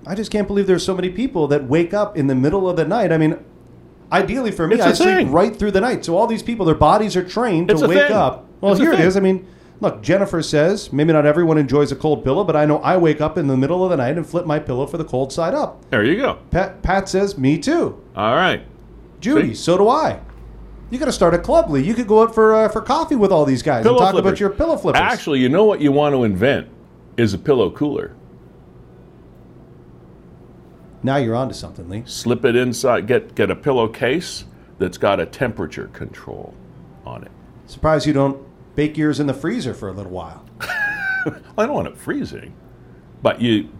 I just can't believe there's so many people that wake up in the middle of the night. I mean, ideally for me, I sleep thing. right through the night. So all these people, their bodies are trained It's to wake thing. up. Well, It's here it is. I mean, look, Jennifer says maybe not everyone enjoys a cold pillow, but I know I wake up in the middle of the night and flip my pillow for the cold side up. There you go. Pat, Pat says, me too. All right. Judy, See? so do I. You got to start a club, Lee. You could go out for uh, for coffee with all these guys Pillow and talk flippers. about your pillow flippers. Actually, you know what you want to invent is a pillow cooler. now you're onto something, Lee. Slip it inside. Get get a pillowcase that's got a temperature control on it. Surprised you don't bake yours in the freezer for a little while. (laughs) I don't want it freezing, but you,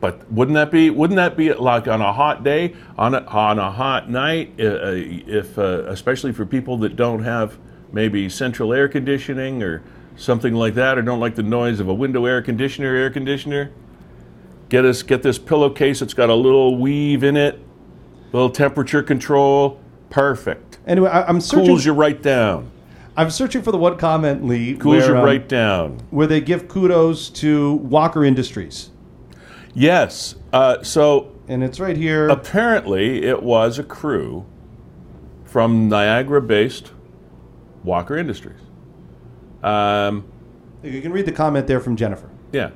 but wouldn't that be wouldn't that be like on a hot day on a, on a hot night uh, uh, if uh, especially for people that don't have maybe central air conditioning or something like that or don't like the noise of a window air conditioner air conditioner get us get this pillowcase that's got a little weave in it little temperature control, perfect. Anyway, I, I'm searching. Cools you right down. I'm searching for the one comment, Lee, Cools where, you um, right down. where they give kudos to Walker Industries, Yes. Uh, so and it's right here. apparently, it was a crew from Niagara-based Walker Industries. Um, you can read the comment there from Jennifer. Yeah.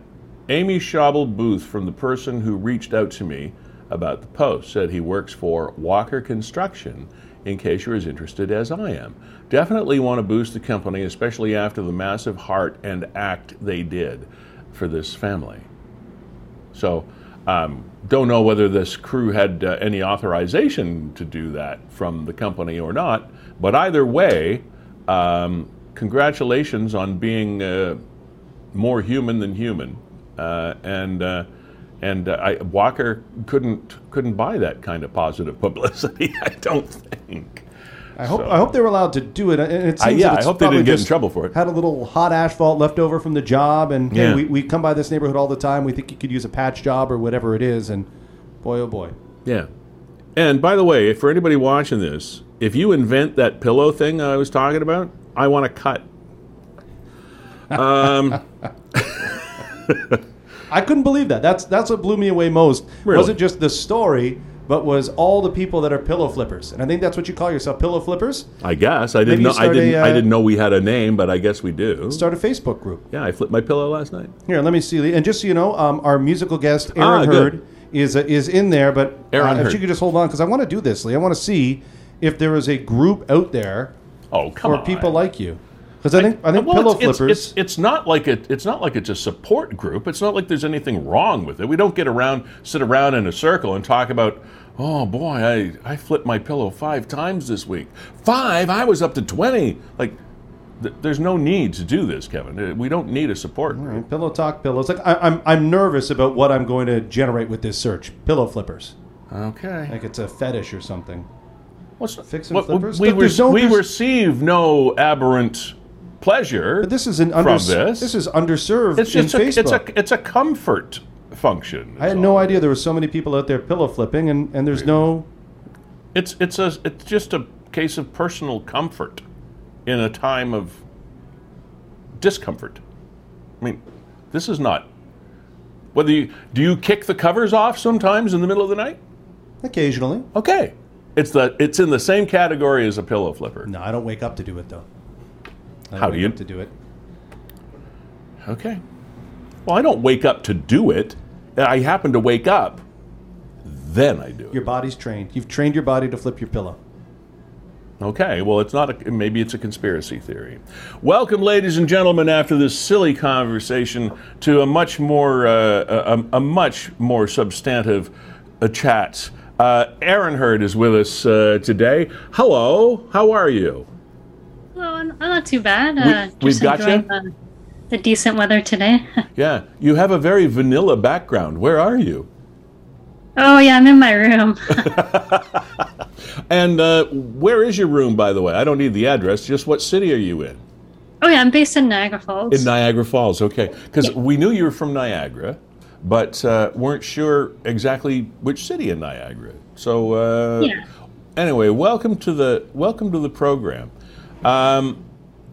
Amy Schaubel Booth, from the person who reached out to me about the post, said he works for Walker Construction in case you're as interested as I am. Definitely want to boost the company, especially after the massive heart and act they did for this family. So, um, don't know whether this crew had uh, any authorization to do that from the company or not, but either way, um, congratulations on being uh, more human than human, uh, and uh, and uh, I, Walker couldn't couldn't buy that kind of positive publicity. (laughs) I don't think. I hope So- I hope they were allowed to do it. And it I- seems yeah, that I hope they didn't get in trouble for it. Had a little hot asphalt left over from the job, and hey, Yeah. we, we come by this neighborhood all the time. We think you could use a patch job or whatever it is, and boy, oh boy. Yeah. And by the way, for anybody watching this, if you invent that pillow thing I was talking about, I want to cut. (laughs) (laughs) I couldn't believe that. That's that's what blew me away most. Really? Wasn't just the story, but was all the people that are pillow flippers. And I think that's what you call yourself, pillow flippers. I guess I didn't you know. I didn't. I uh, didn't know we had a name, but I guess we do. Start a Facebook group. Yeah, I flipped my pillow last night. Here, let me see. Lee. And just so you know, um, our musical guest Ah, Aaron good. Hurd is uh, is in there. But Aaron uh, if you could just hold on, because I want to do this, Lee. I want to see if there is a group out there Oh, come for on. people like you. Because I think I think Well, pillow it's, it's- flippers. It's, it's, not like it. It's not like it's a support group. It's not like there's anything wrong with it. We don't get around, sit around in a circle and talk about. Oh boy, I I flipped my pillow five times this week. Five? I was up to twenty. Like, th- there's no need to do this, Kevin. Uh, We don't need a support group. Right, pillow talk pillows. Like I, I'm I'm nervous about what I'm going to generate with this search. Pillow flippers. Okay. Like it's a fetish or something. What's Fixing what- flippers? We, no- we receive no aberrant pleasure. But this is an From this? this is underserved it's in just a, Facebook. it's a it's a comfort function. I had no idea there were so many people out there pillow flipping, and, and there's no. It's it's a it's just a case of personal comfort in a time of discomfort. I mean, this is not. Whether you do you kick the covers off sometimes in the middle of the night? Occasionally. Okay, it's the it's in the same category as a pillow flipper. No, I don't wake up to do it though. How do you- to do it? Okay. Well, I don't wake up to do it. I happen to wake up, then I do it. Your body's trained. You've trained your body to flip your pillow. Okay, well, it's not a, maybe it's a conspiracy theory. Welcome, ladies and gentlemen, after this silly conversation, to a much more uh, a, a much more substantive uh, chat. Uh, Errunhrd is with us uh, today. Hello, how are you? Well, I'm, not too bad. Uh, we've got you? The, the decent weather today. (laughs) Yeah, you have a very vanilla background. Where are you? oh yeah, I'm in my room. (laughs) And uh, where is your room, by the way? I don't need the address. Just what city are you in? oh yeah, I'm based in Niagara Falls. In Niagara Falls, okay. Because we knew you were from Niagara, but uh, weren't sure exactly which city in Niagara. So uh, Yeah. anyway, welcome to the welcome to the program. Um,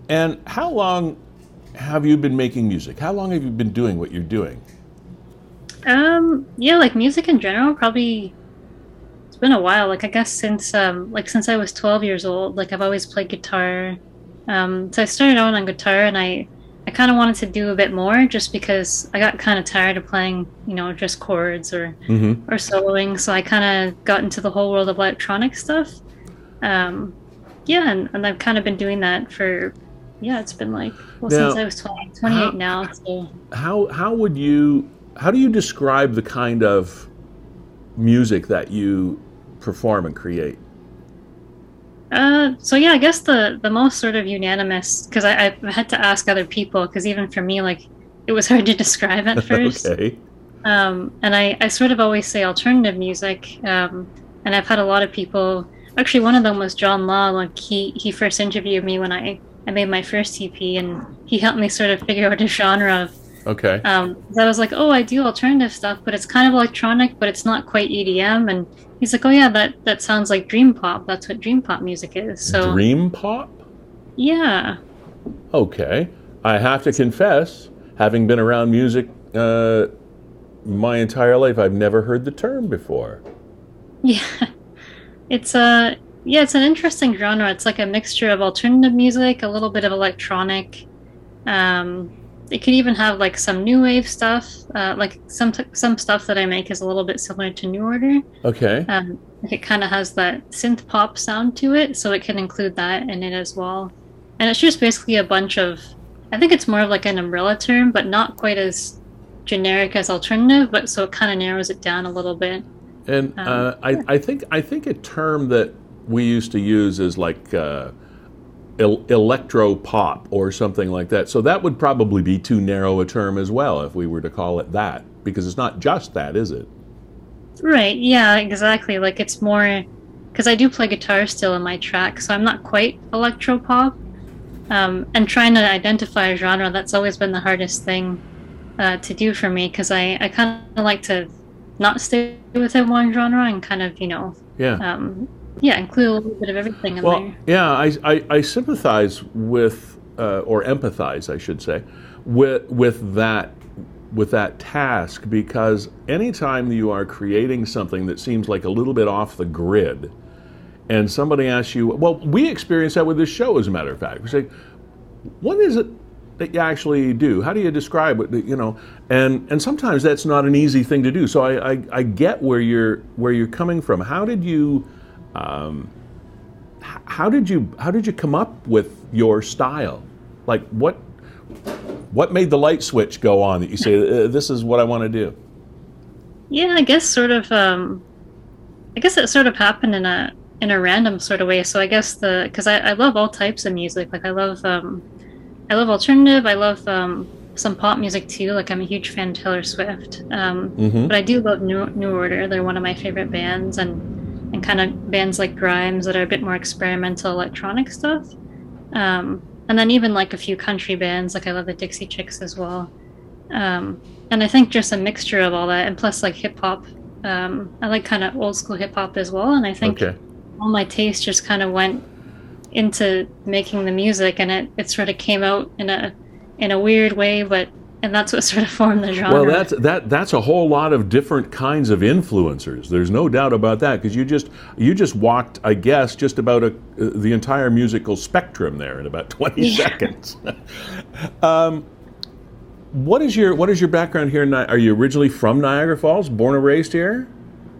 and how long have you been making music? How long have you been doing what you're doing? Um, yeah, like music in general, probably it's been a while. Like I guess since um like since I was 12 years old, like I've always played guitar. Um, so I started out on guitar, and I I kind of wanted to do a bit more, just because I got kind of tired of playing, you know, just chords or Mm-hmm. or soloing. So I kind of got into the whole world of electronic stuff. Um, yeah, and, and I've kind of been doing that for yeah, it's been like well Now, since I was 20, 28 how- now. So How how would you how do you describe the kind of music that you perform and create? Uh, so yeah, I guess the the most sort of unanimous because I, I had to ask other people because even for me, like it was (laughs) hard to describe at (laughs) first. okay. Um, and I I sort of always say alternative music. Um, and I've had a lot of people. Actually, one of them was John Law. Like he he first interviewed me when I I made my first EP, and he helped me sort of figure out a genre of Okay. Um, I was like, oh, I do alternative stuff, but it's kind of electronic, but it's not quite EDM. And he's like, oh yeah, that that sounds like dream pop. That's what dream pop music is. So Dream pop? yeah, Okay. I have to confess, having been around music uh, my entire life, I've never heard the term before. yeah, (laughs) it's a yeah, it's an interesting genre. It's like a mixture of alternative music, a little bit of electronic. Um, it could even have like some new wave stuff. Uh, like some t- some stuff that I make is a little bit similar to New Order. Okay. Um, it kind of has that synth pop sound to it, so it can include that in it as well. And it's just basically a bunch of, I think it's more of like an umbrella term, but not quite as generic as alternative. But so it kind of narrows it down a little bit. And Um, uh, I, I think I think a term that we used to use is like uh, el- electro pop or something like that. So that would probably be too narrow a term as well if we were to call it that, because it's not just that, is it? Right? Yeah, exactly. Like it's more because I do play guitar still in my track, so I'm not quite electro pop. Um, and trying to identify a genre that's always been the hardest thing uh, to do for me because I, I kind of like to not stay within one genre and kind of you know Yeah. um, yeah, include a little bit of everything in Well, there. yeah, I, I, I sympathize with, uh, or empathize, I should say, with with that with that task because anytime you are creating something that seems like a little bit off the grid, and somebody asks you, well, we experience that with this show, as a matter of fact. We say, what is it that you actually do? How do you describe it? You know, and and sometimes that's not an easy thing to do. So I I, I get where you're where you're coming from. How did you? Um, how did you how did you come up with your style? Like what what made the light switch go on that you say uh, this is what I want to do? Yeah, I guess sort of. Um, I guess it sort of happened in a in a random sort of way. So I guess the because I, I love all types of music. Like I love um, I love alternative. I love um, some pop music too. Like I'm a huge fan of Taylor Swift. Um, Mhm. But I do love New New Order. They're one of my favorite bands, and and kind of bands like Grimes that are a bit more experimental electronic stuff. Um, and then even like a few country bands. Like I love the Dixie Chicks as well. Um, and I think just a mixture of all that, and plus like hip hop. Um, I like kind of old school hip hop as well, and I think Okay. all my taste just kind of went into making the music, and it, it sort of came out in a in a weird way, but and that's what (laughs) sort of formed the genre. Well, that's that that's a whole lot of different kinds of influencers. There's no doubt about that because you just you just walked, I guess, just about a, the entire musical spectrum there in about (laughs) 20 Yeah. seconds. (laughs) um, what is your what is your background here? In, Ni- are you originally from Niagara Falls, born and raised here?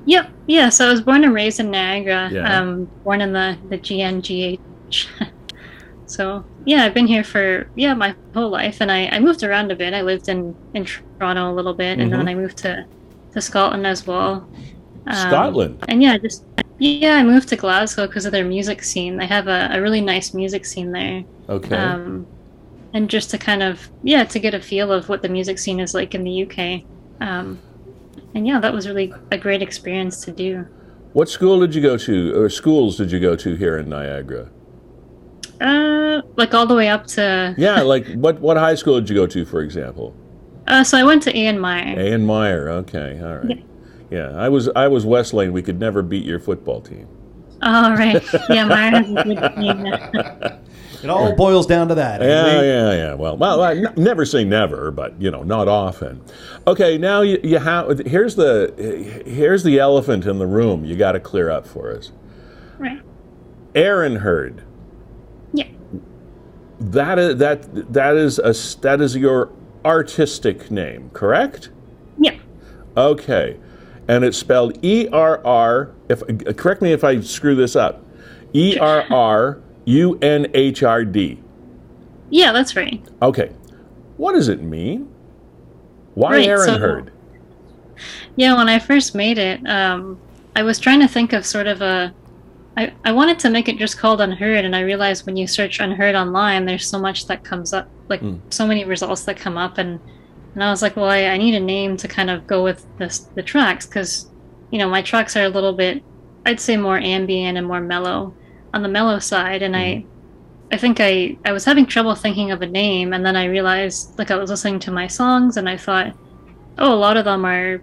Yep. Yeah. So I was born and raised in Niagara. Yeah. Um, born in the the GNGH. (laughs) so yeah, I've been here for yeah my whole life, and I, I moved around a bit. I lived in in Toronto a little bit, and Mhm. then I moved to to Scotland as well. Um, Scotland. And yeah, just yeah, I moved to Glasgow because of their music scene. They have a, a really nice music scene there. Okay. Um, and just to kind of yeah to get a feel of what the music scene is like in the UK. Um, and yeah, that was really a great experience to do. what school did you go to, or schools did you go to here in Niagara? Uh, like all the way up to. Yeah, like what what high school did you go to, for example? Uh, so I went to A.N. Myer. A and Meyer. Okay, all right. Yeah, I was I was Westlane. We could never beat your football team. All right. yeah, Myer has a good (laughs) team. It all boils down to that. Yeah, yeah, yeah. Well, well, I n- never say never, but you know, not often. Okay, now you, you have here's the here's the elephant in the room. You got to clear up for us. Right. Errunhrd. That is that that is a that is your artistic name, correct? Yeah. Okay, and it's spelled E R R. If correct me if I screw this up. E R R U N H R D. Yeah, that's right. Okay, what does it mean? Why Right, Aaron so- Hurd? Yeah, when I first made it, um, I was trying to think of sort of a. I, I wanted to make it just called Unheard, and I realized when you search Unheard online, there's so much that comes up, like Mm. so many results that come up, and and I was like, well, I, I need a name to kind of go with this the tracks, because you know my tracks are a little bit, I'd say more ambient and more mellow, on the mellow side, and I I think I I was having trouble thinking of a name, and then I realized like I was listening to my songs, and I thought, oh, a lot of them are,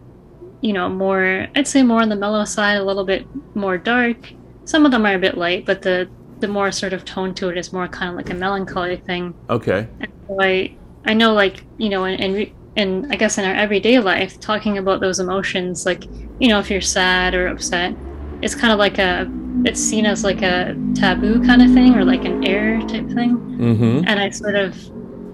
you know, more I'd say more on the mellow side, a little bit more dark. Some of them are a bit light, but the the more sort of tone to it is more kind of like a melancholy thing. Okay. And so I I know like you know in in, in I guess in our everyday life, talking about those emotions, like you know if you're sad or upset, it's kind of like a it's seen as like a taboo kind of thing or like an error type thing. Mm-hmm. And I sort of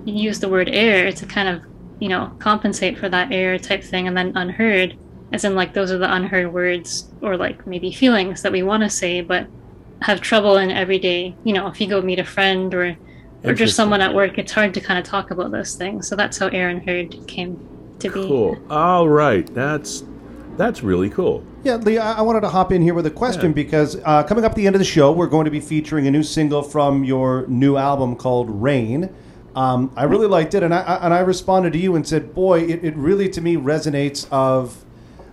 use the word error to kind of you know compensate for that error type thing, and then unheard as in like those are the unheard words or like maybe feelings that we want to say but have trouble in everyday you know if you go meet a friend or or just someone at work it's hard to kind of talk about those things so that's how Errunhrd came to be Cool. All right. That's that's really cool. Yeah, Lee, I I wanted to hop in here with a question Yeah. because uh, coming up at the end of the show, we're going to be featuring a new single from your new album called Rain. Um, I really liked it, and I, I and I responded to you and said, "Boy, it, it really to me resonates of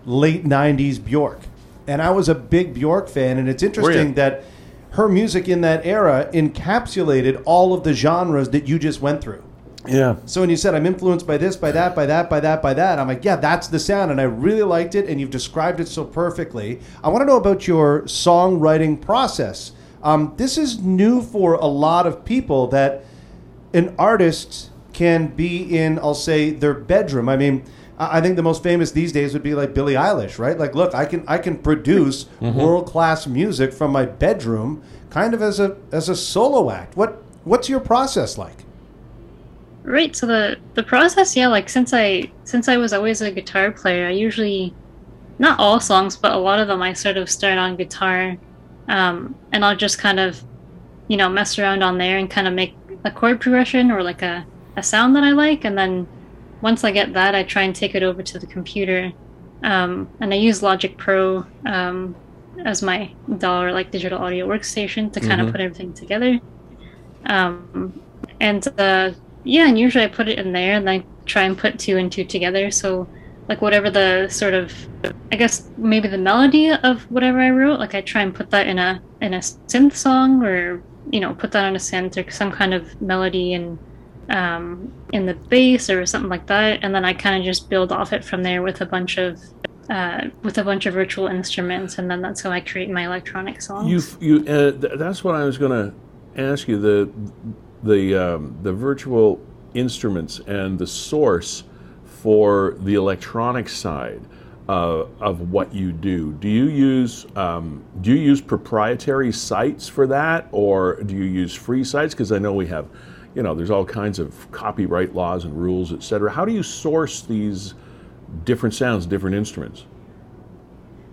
late '90s Bjork." And I was a big Bjork fan, and it's interesting that her music in that era encapsulated all of the genres that you just went through. Yeah. So when you said I'm influenced by this, by that, by that, by that, by that, I'm like, yeah, that's the sound, and I really liked it, and you've described it so perfectly. I want to know about your songwriting process. Um, this is new for a lot of people that an artist can be in, I'll say, their bedroom. I mean, I I think the most famous these days would be like Billie Eilish, right? Like, look, I can I can produce world class music from my bedroom, kind of as a as a solo act. What what's your process like? Right. So the the process, yeah, like since I since I was always a guitar player, I usually not all songs, but a lot of them I sort of start on guitar, um, and I'll just kind of, you know, mess around on there and kind of make a chord progression or like a a sound that I like, and then once I get that, I try and take it over to the computer, um, and I use Logic Pro um, as my or like digital audio workstation to kind Mhm. of put everything together. Um, and uh, yeah, and usually I put it in there and then try and put two and two together. So like whatever the sort of I guess maybe the melody of whatever I wrote, like I try and put that in a in a synth song or you know put that on a synth or some kind of melody and um, in the bass or something like that, and then I kind of just build off it from there with a bunch of uh, with a bunch of virtual instruments, and then that's how I create my electronic songs. You you uh, th- that's what I was going to ask you the the um, the virtual instruments and the source for the electronic side uh, of what you do. Do you use um, do you use proprietary sites for that, or do you use free sites? Because I know we have, you know, there's all kinds of copyright laws and rules, et cetera. How do you source these different sounds, different instruments?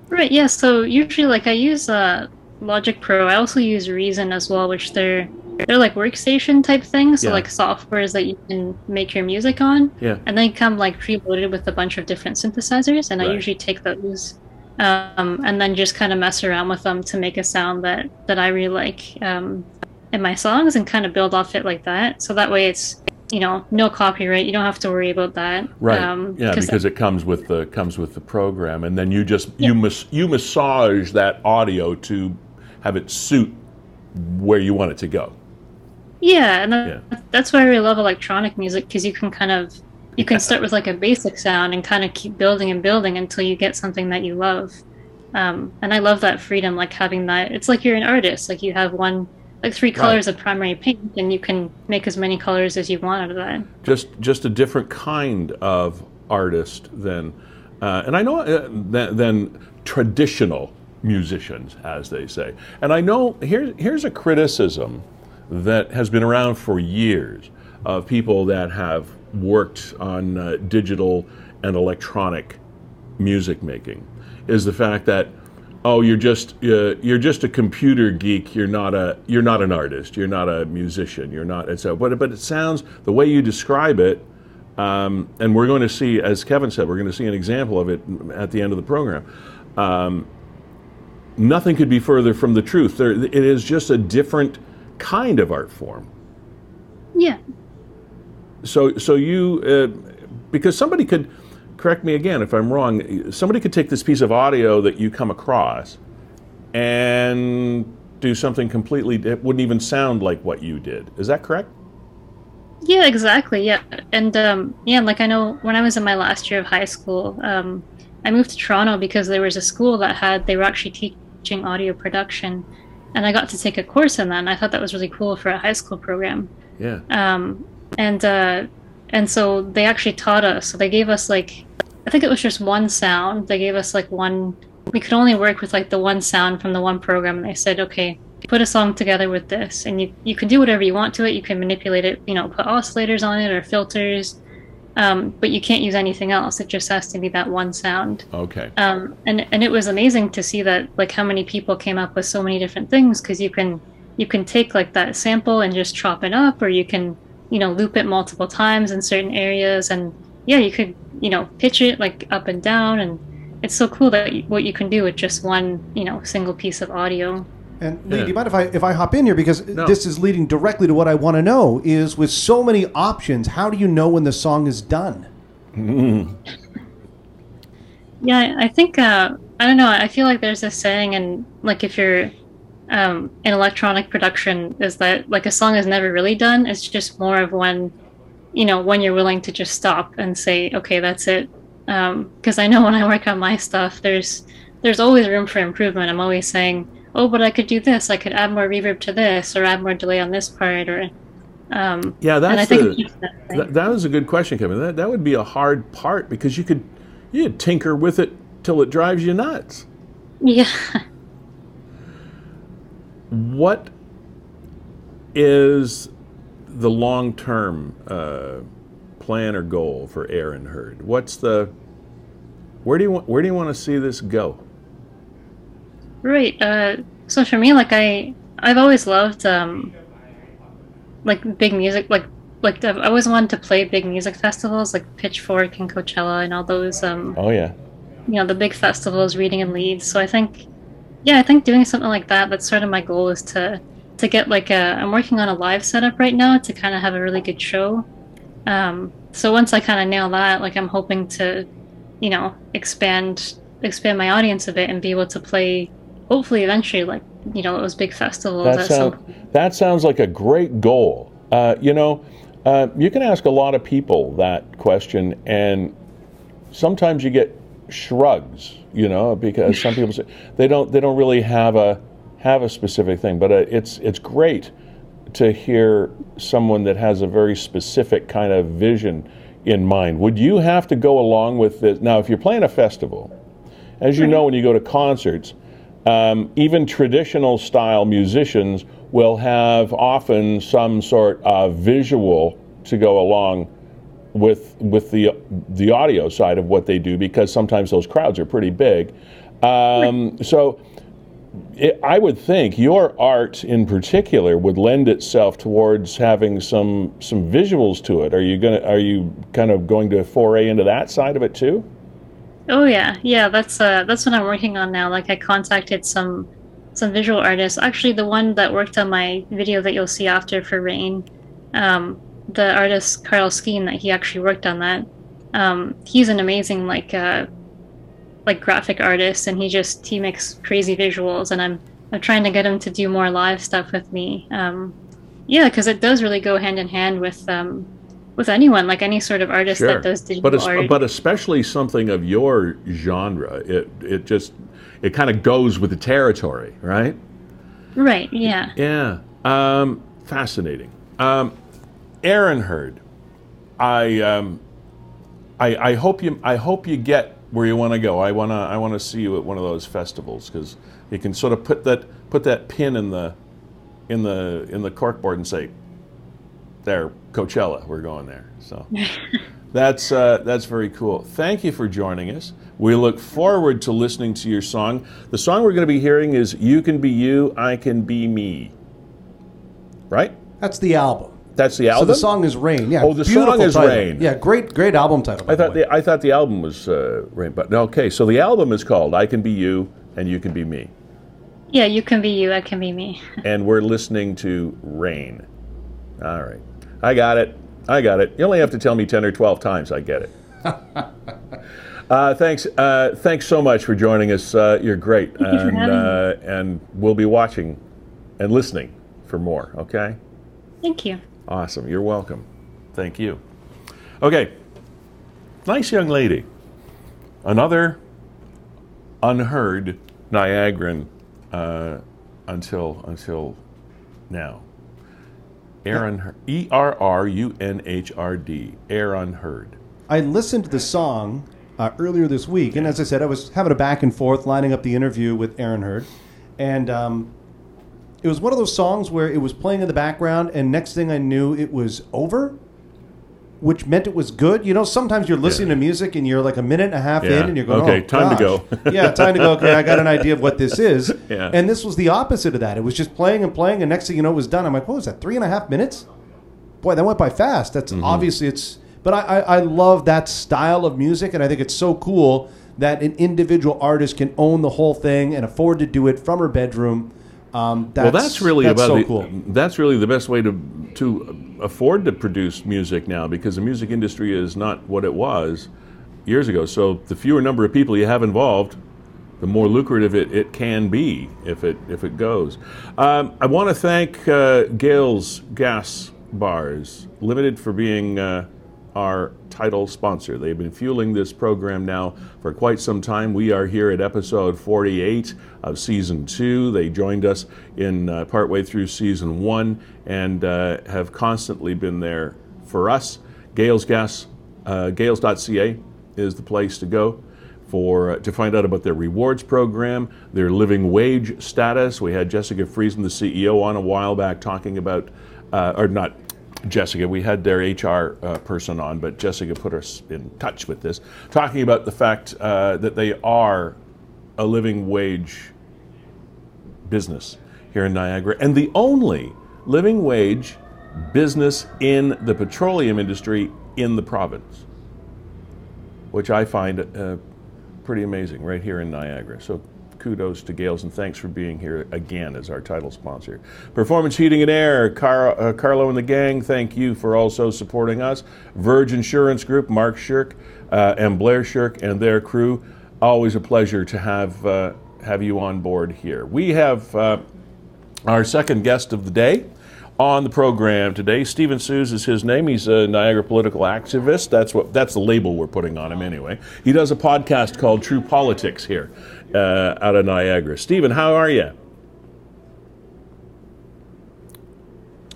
Right, yeah. So usually, like I use uh, Logic Pro. I also use Reason as well, which they're they're like workstation type things. So Yeah. like softwares that you can make your music on, Yeah. and they come like preloaded with a bunch of different synthesizers. And Right. I usually take those, um, and then just kind of mess around with them to make a sound that that I really like um, in my songs, and kind of build off it like that. So that way, it's you know no copyright. You don't have to worry about that. Right. Um, yeah, because it comes with the comes with the program, and then you just you mas- you massage that audio to have it suit where you want it to go. Yeah, and that, Yeah. that's why I really love electronic music because you can kind of you can start with like a basic sound and kind of keep building and building until you get something that you love. Um, and I love that freedom, like having that. It's like you're an artist. Like you have one, like three colors of primary paint, and you can make as many colors as you want out of that. Just just a different kind of artist than, uh, and I know uh, than, than traditional musicians, as they say. And I know here's here's a criticism that has been around for years of people that have worked on uh, digital and electronic music making is the fact that oh you're just uh, you're just a computer geek. You're not a you're not an artist. You're not a musician. You're not and so but but it sounds the way you describe it um, and we're going to see as Kevin said we're going to see an example of it at the end of the program. Um, nothing could be further from the truth. There it is just a different kind of art form. Yeah, so so you uh, because somebody could correct me again if I'm wrong. Somebody could take this piece of audio that you come across and do something completely. It wouldn't even sound like what you did. Is that correct? Yeah, exactly. Yeah, and um, yeah, like I know when I was in my last year of high school, um, I moved to Toronto because there was a school that had they were actually teaching audio production, and I got to take a course in that. And I thought that was really cool for a high school program. Yeah. Um, and uh, and so they actually taught us. So they gave us like, I think it was just one sound. They gave us like one. We could only work with like the one sound from the one program. And they said, okay, put a song together with this, and you you can do whatever you want to it. You can manipulate it. You know, put oscillators on it or filters. Um, but you can't use anything else. It just has to be that one sound. Okay. Um, and and it was amazing to see that like how many people came up with so many different things because you can you can take like that sample and just chop it up, or you can you know loop it multiple times in certain areas, and yeah, you could you know pitch it like up and down, and it's so cool that you, what you can do with just one you know single piece of audio. And Lee, Yeah. do you mind if I if I hop in here because No. this is leading directly to what I want to know is with so many options, how do you know when the song is done? (laughs) Yeah, I I think uh, I don't know. I feel like there's a saying, and like if you're um, in electronic production, is that like a song is never really done. It's just more of when, you know, when you're willing to just stop and say, okay, that's it. Because I know when I work on my stuff, there's there's always room for improvement. I'm always saying, oh, but I could do this. I could add more reverb to this, or add more delay on this part, or um, Yeah, and I that's think the. that. That, was a good question, Kevin. That that would be a hard part because you could you could tinker with it till it drives you nuts. yeah. (laughs) What is the long term uh, plan or goal for Errunhrd? What's the where do you want where do you want to see this go? Right. Uh, so for me, like I, I've always loved um, like big music. Like like I've always wanted to play big music festivals, like Pitchfork and Coachella and all those. Um, Oh yeah, you know, the big festivals, Reading and Leeds. So I think, yeah, I think doing something like that. That's sort of my goal is to to get like a. I'm working on a live setup right now to kind of have a really good show. Um, so once I kind of nail that, like I'm hoping to, you know, expand expand my audience a bit and be able to play. Hopefully, eventually, like you know, those big festivals. that at some sounds that sounds like a great goal. Uh, you know, uh, you can ask a lot of people that question, and sometimes you get shrugs. You know, because some people say (laughs) they don't they don't really have a have a specific thing, but uh, it's it's great to hear someone that has a very specific kind of vision in mind. Would you have to go along with this? Now, if you're playing a festival, as you know, when you go to concerts, um, even traditional style musicians will have often some sort of visual to go along with with the the audio side of what they do because sometimes those crowds are pretty big. Um, so it, I would think your art in particular would lend itself towards having some some visuals to it. Are you gonna are you kind of going to foray into that side of it too? Oh yeah, yeah. That's uh, that's what I'm working on now. Like I contacted some some visual artists. Actually, the one that worked on my video that you'll see after for Rain, um, the artist Carl Skeen that he actually worked on that. Um, he's an amazing like uh, like graphic artist, and he just he makes crazy visuals. And I'm I'm trying to get him to do more live stuff with me. Um, yeah, because it does really go hand in hand with um, with anyone, like any sort of artist that does digital but art. but especially something of your genre, it it just it kind of goes with the territory, right? right? Yeah. Yeah, um, fascinating. Um, Errunhrd. I, um, I I hope you I hope you get where you want to go. I wanna I wanna see you at one of those festivals because you can sort of put that put that pin in the in the in the corkboard and say, there, Coachella, we're going there. So. (laughs) That's uh, that's very cool. Thank you for joining us. We look forward to listening to your song. The song we're going to be hearing is "You Can Be You, I Can Be Me." Right? That's the album. That's the album. So the song is Rain. Yeah. Oh, the song beautiful is title. Rain. Yeah, great, great album title. by I thought the way. the I thought the album was uh, Rain, but okay. So the album is called "I Can Be You, and You Can Be Me," Yeah, you can be you, I can be me. (laughs) and we're listening to "Rain." All right, I got it. I got it. You only have to tell me ten or twelve times. I get it. (laughs) Uh, thanks, uh, thanks so much for joining us. Uh, you're great, you for and having me. uh, and we'll be watching and listening for more. Okay. Thank you. Awesome. You're welcome. Thank you. Okay. Nice young lady. Another unheard Niagaran uh, until until now. Aaron E R R U N H R D. Air unheard. I listened to the song uh, earlier this week, and as I said, I was having a back and forth lining up the interview with Errunhrd, and um, it was one of those songs where it was playing in the background, and next thing I knew, it was over, which meant it was good. You know, sometimes you're listening Yeah. to music and you're like a minute and a half Yeah. in, and you're going, Okay, "Oh, time to go. yeah, time to go. Okay, I got an idea of what this is. (laughs) Yeah. And this was the opposite of that. It was just playing and playing, and next thing you know, it was done. I'm like, what was that? Three and a half minutes? Boy, that went by fast. That's Mm-hmm. obviously it's. But I, I, I love that style of music, and I think it's so cool that an individual artist can own the whole thing and afford to do it from her bedroom. Um, that's, well, that's really that's about so the, cool. that's really the best way to to afford to produce music now because the music industry is not what it was years ago. So the fewer number of people you have involved, the more lucrative it, it can be if it if it goes. Um, I want to thank uh, Gales Gas Bars Limited for being uh, our title sponsor. They've been fueling this program now for quite some time. We are here at episode 48 of season two. They joined us in uh, partway through season one and uh, have constantly been there for us. Gales Gas, uh, Gales.ca is the place to go for uh, to find out about their rewards program, their living wage status. We had Jessica Friesen, the CEO, on a while back talking about, uh, or not Jessica, we had their HR uh, person on, but Jessica put us in touch with this, talking about the fact uh, that they are a living wage business here in Niagara and the only living wage business in the petroleum industry in the province, which I find uh, pretty amazing right here in Niagara. So kudos to Gales and thanks for being here again as our title sponsor. Performance Heating and Air, Car- uh, Carlo and the gang, thank you for also supporting us. Verge Insurance Group, Mark Shirk uh, and Blair Shirk and their crew. Always a pleasure to have uh, have you on board here. We have uh, our second guest of the day on the program today. Stephen Soos is his name. He's a Niagara political activist. That's what that's the label we're putting on him anyway. He does a podcast called True Politics here uh, out of Niagara. Stephen, how are you?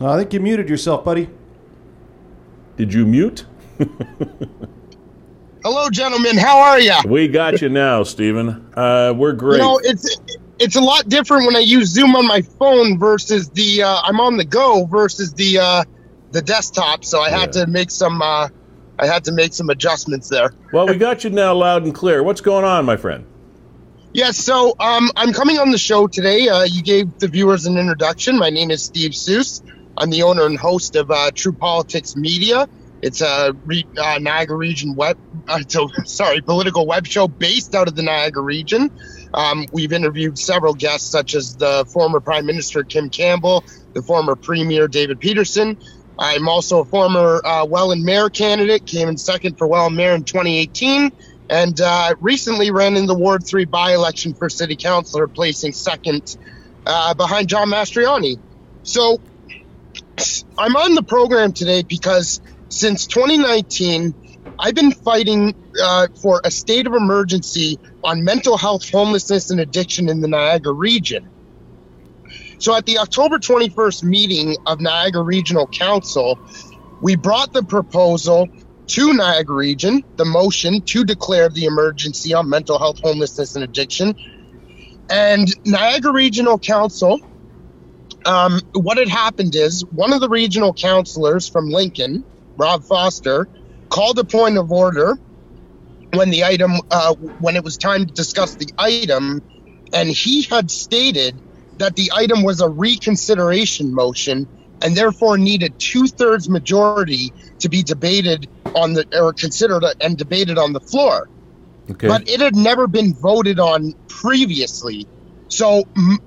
I think you muted yourself, buddy. Did you mute? (laughs) Hello, gentlemen. How are you? We got you now, Stephen. Uh, we're great. You know, it's it's a lot different when I use Zoom on my phone versus the uh, I'm on the go versus the uh, the desktop. So I had to make some uh, I had to make some adjustments there. well, we got you now loud and clear. What's going on, my friend? Yes. so um, I'm coming on the show today. Uh, you gave the viewers an introduction. My name is Steve Soos. I'm the owner and host of uh, True Politics Media. It's a re- uh, Niagara region web, (laughs) uh, so, sorry, political web show based out of the Niagara region. Um, we've interviewed several guests, such as the former Prime Minister Kim Campbell, the former Premier David Peterson. I'm also a former uh, Welland Mayor candidate, came in second for Welland Mayor in 2018, and uh, recently ran in the Ward 3 by election for City Councilor, placing second uh, behind John Mastroianni. So I'm on the program today because since 2019, I've been fighting uh, for a state of emergency on mental health, homelessness, and addiction in the Niagara region. So at the October 21st meeting of Niagara Regional Council, we brought the proposal to Niagara Region, the motion to declare the emergency on mental health, homelessness, and addiction. And Niagara Regional Council, um, what had happened is one of the regional councilors from Lincoln, Rob Foster, called a point of order when the item, uh, when it was time to discuss the item, and he had stated that the item was a reconsideration motion and therefore needed two-thirds majority to be debated on the or considered and debated on the floor Okay. but it had never been voted on previously. So, m-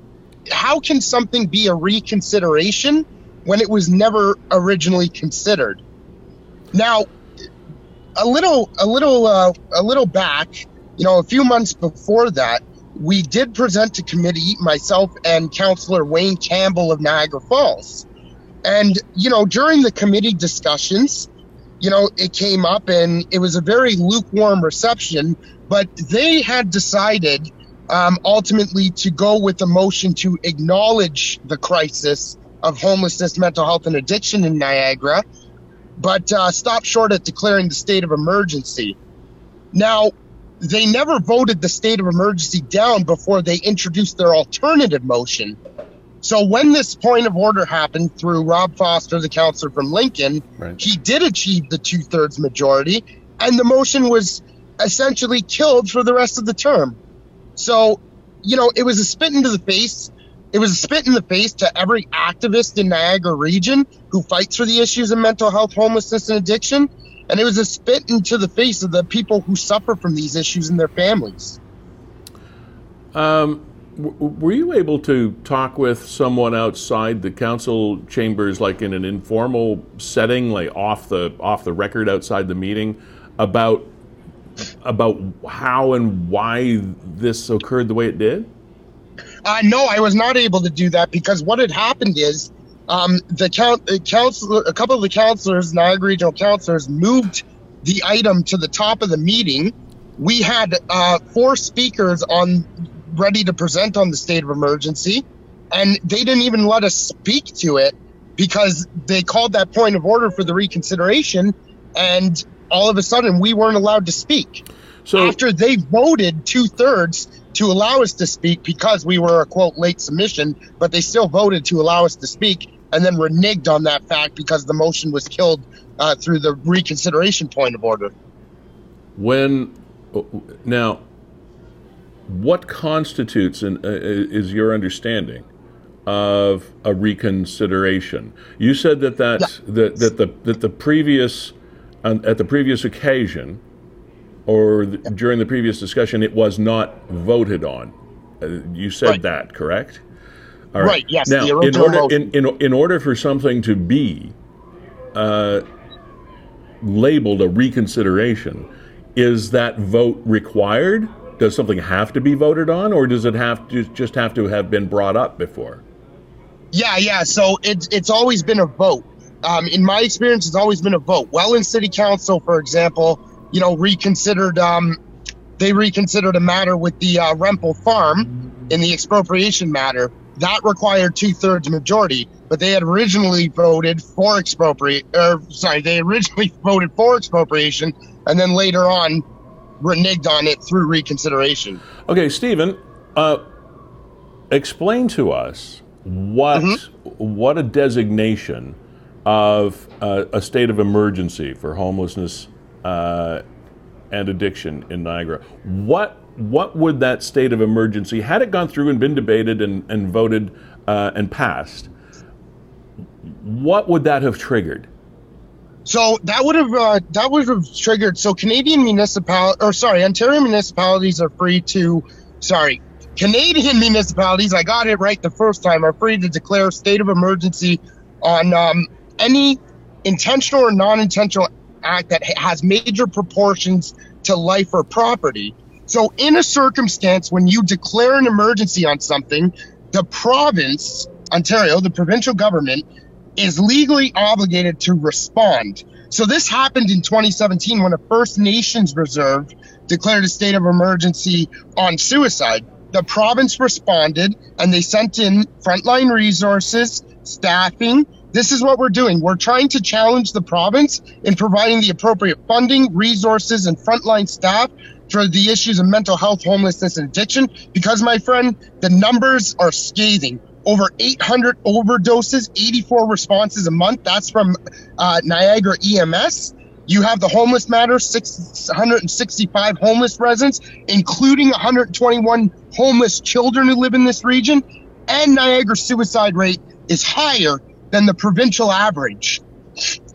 how can something be a reconsideration when it was never originally considered? Now, a little, a little, uh, a little back, you know, a few months before that, we did present to committee, myself and Councillor Wayne Campbell of Niagara Falls. And, you know, during the committee discussions, you know, it came up and it was a very lukewarm reception, but they had decided um, ultimately to go with the motion to acknowledge the crisis of homelessness, mental health, and addiction in Niagara, but uh, short at declaring the state of emergency. Now, they never voted the state of emergency down before they introduced their alternative motion. So when this point of order happened through Rob Foster, the counselor from Lincoln, Right. he did achieve the two thirds majority, and the motion was essentially killed for the rest of the term. So, you know, it was a spit into the face. It was a spit in the face to every activist in Niagara region who fights for the issues of mental health, homelessness, and addiction. And it was a spit into the face of the people who suffer from these issues and their families. Um, were you able to talk with someone outside the council chambers, like in an informal setting, like off the off the record outside the meeting, about about how and why this occurred the way it did? Uh, no, I was not able to do that because what had happened is um, the count, uh, council, a couple of the councilors, Niagara Regional councilors, moved the item to the top of the meeting. We had uh, four speakers on ready to present on the state of emergency, and they didn't even let us speak to it because they called that point of order for the reconsideration, and all of a sudden we weren't allowed to speak So after they voted two thirds to allow us to speak because we were a quote late submission, but they still voted to allow us to speak and then reneged on that fact because the motion was killed uh, through the reconsideration point of order. when now, what constitutes an, uh, is your understanding of a reconsideration? You said that that that, that the that the previous um, at the previous occasion or th- during the previous discussion it was not voted on. Uh, you said Right. that, correct? All Right, yes, Now, the in order in, in in order for something to be uh, labeled a reconsideration, is that vote required? Does something have to be voted on, or does it have to just have to have been brought up before? Yeah, yeah. So it's it's always been a vote. Um, in my experience, it's always been a vote. Well, in City Council, for example, you know, reconsidered. Um, they reconsidered a matter with the uh, Rempel Farm in the expropriation matter. That required two thirds majority, but they had originally voted for expropriate. Or sorry, they originally (laughs) voted for expropriation, and then later on reneged on it through reconsideration. Okay, Stephen, uh, explain to us what what a designation of uh, a state of emergency for homelessness uh, and addiction in Niagara. What what would that state of emergency, had it gone through and been debated and, and voted uh, and passed, what would that have triggered? So that would have uh, that would have triggered. So Canadian municipal or sorry, Ontario municipalities are free to sorry, Canadian (laughs) municipalities. I got it right the first time. Are free to declare a state of emergency on um, any intentional or non-intentional act that has major proportions to life or property. So in a circumstance when you declare an emergency on something, the province, Ontario, the provincial government is legally obligated to respond. So this happened in 2017 when a First Nations reserve declared a state of emergency on suicide. The province responded and they sent in frontline resources, staffing. This is what we're doing. We're trying to challenge the province in providing the appropriate funding, resources, and frontline staff for the issues of mental health, homelessness, and addiction. Because, my friend, the numbers are scathing over 800 overdoses, 84 responses a month. That's from uh, Niagara EMS. You have the homeless matter, 665 homeless residents, including 121 homeless children who live in this region. And Niagara suicide rate is higher than the provincial average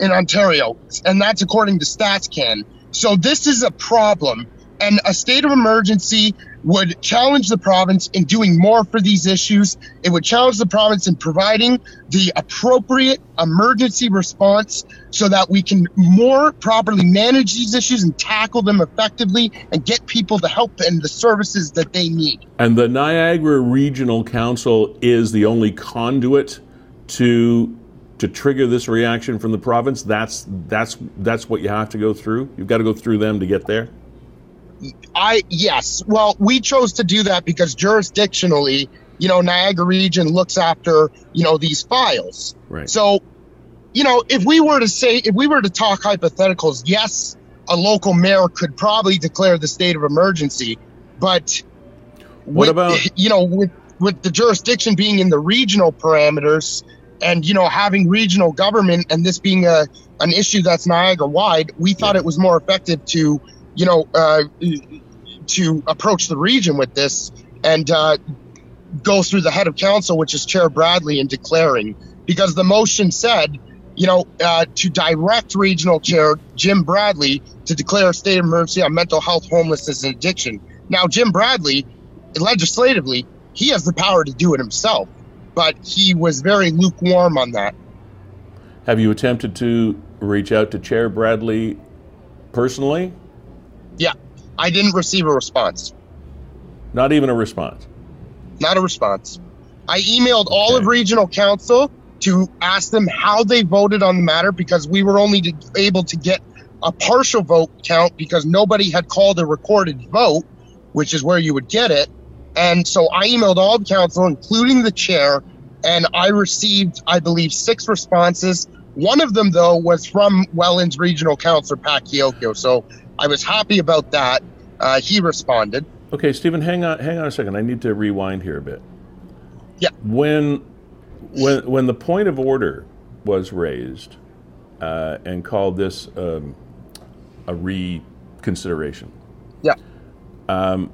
in Ontario. And that's according to StatsCan. So this is a problem And a state of emergency would challenge the province in doing more for these issues. It would challenge the province in providing the appropriate emergency response so that we can more properly manage these issues and tackle them effectively and get people the help and the services that they need. And the Niagara Regional Council is the only conduit to to trigger this reaction from the province. That's that's that's what you have to go through. You've got to go through them to get there. I yes. Well, we chose to do that because jurisdictionally, you know, Niagara Region looks after you know these files. Right. So, you know, if we were to say, if we were to talk hypotheticals, yes, a local mayor could probably declare the state of emergency, but What with- about- (laughs) you know with with the jurisdiction being in the regional parameters and you know having regional government and this being a an issue that's Niagara wide, we thought it was more effective to you know uh, to approach the region with this and uh, go through the head of council, which is Chair Bradley, in declaring because the motion said. You know, uh, to direct regional chair Jim Bradley to declare a state of emergency on mental health, homelessness, and addiction. Now, Jim Bradley, legislatively, he has the power to do it himself, but he was very lukewarm on that. Have you attempted to reach out to Chair Bradley personally? Yeah, I didn't receive a response. Not even a response. Not a response. I emailed all of regional council to ask them how they voted on the matter because we were only able to get a partial vote count because nobody had called a recorded vote, which is where you would get it. And so I emailed all of council, including the chair, and I received, I believe, six responses. One of them, though, was from Welland's regional councilor, Pat. So I was happy about that. Uh, he responded. Okay, Stephen, hang on, hang on a second. I need to rewind here a bit. Yeah. When, when, when the point of order was raised uh, and called this um, a reconsideration, Yeah. Um,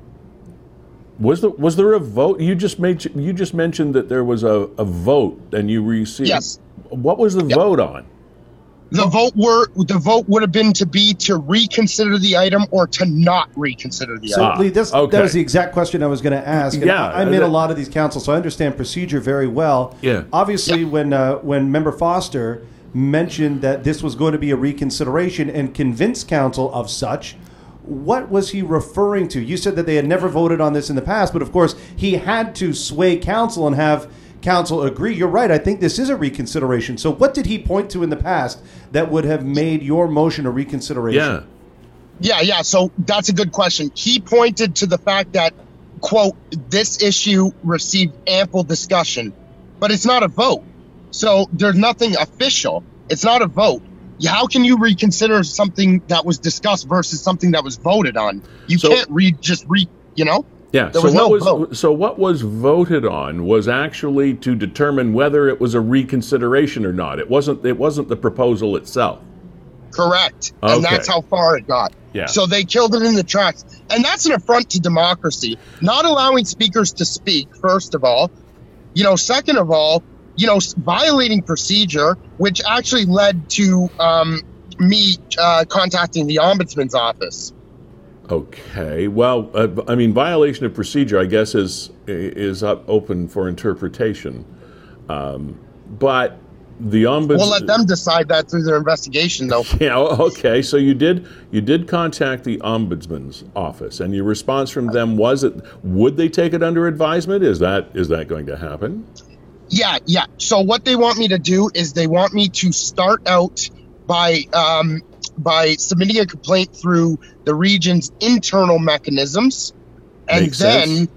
was there was there a vote? You just made you just mentioned that there was a, a vote and you received. Yes. What was the Yep. vote on? The vote were the vote would have been to be to reconsider the item or to not reconsider the So, item. Lee, this, okay. that was the exact question I was going to ask. And Yeah, I- I'm in that- a lot of these councils, so I understand procedure very well. Yeah. Obviously, when uh, when Member Foster mentioned that this was going to be a reconsideration and convinced council of such, what was he referring to? You said that they had never voted on this in the past, but of course, he had to sway council and have council agree. You're right. I think this is a reconsideration. So, what did he point to in the past that would have made your motion a reconsideration? Yeah. Yeah, yeah. So that's a good question. He pointed to the fact that, quote, this issue received ample discussion, but it's not a vote. So there's nothing official. It's not a vote. How can you reconsider something that was discussed versus something that was voted on? You So- can't read just re, you know? Yeah. There so was what no was vote. so what was voted on was actually to determine whether it was a reconsideration or not. It wasn't it wasn't the proposal itself. Correct. Okay. And that's how far it got. Yeah. So they killed it in the tracks. And that's an affront to democracy. Not allowing speakers to speak, first of all. You know, second of all, you know, violating procedure, which actually led to um, me uh, contacting the ombudsman's office. Okay. Well, uh, I mean, violation of procedure, I guess, is is up open for interpretation. Um, but the ombudsman. We'll let them decide that through their investigation, though. (laughs) Yeah. Okay. So you did you did contact the ombudsman's office, and your response from them was it would they take it under advisement? Is that is that going to happen? Yeah, yeah. So what they want me to do is they want me to start out by um, by submitting a complaint through the region's internal mechanisms, and Makes then sense.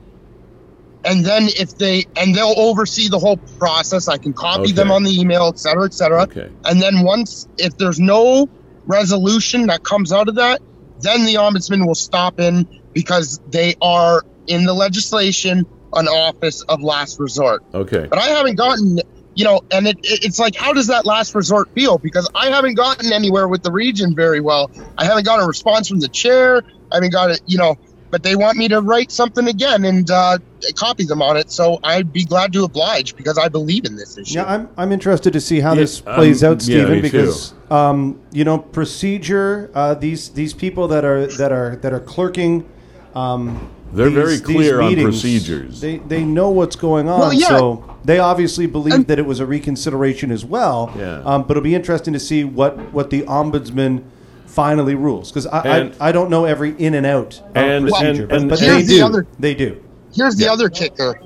and then if they and they'll oversee the whole process. I can copy them on the email, et cetera, et cetera. Okay. And then once if there's no resolution that comes out of that, then the ombudsman will stop in because they are in the legislation an office of last resort Okay. but I haven't gotten, you know, and it, it, it's like, how does that last resort feel? Because I haven't gotten anywhere with the region very well. I haven't got a response from the chair. I haven't got it, you know, but they want me to write something again and uh, copy them on it. So I'd be glad to oblige because I believe in this issue. Yeah, I'm, I'm interested to see how Yeah, this plays um, out, Stephen, me because um, you know procedure. Uh, these these people that are that are that are clerking. Um, They're these- very these clear on meetings, procedures. They they know what's going on, Well, yeah. so they obviously believe that it was a reconsideration as well. Yeah. Um, but it'll be interesting to see what what the ombudsman finally rules because I, And- I I don't know every in and out of And- procedure, and- but, and but they here's the do. other- they do. Here's the other kicker.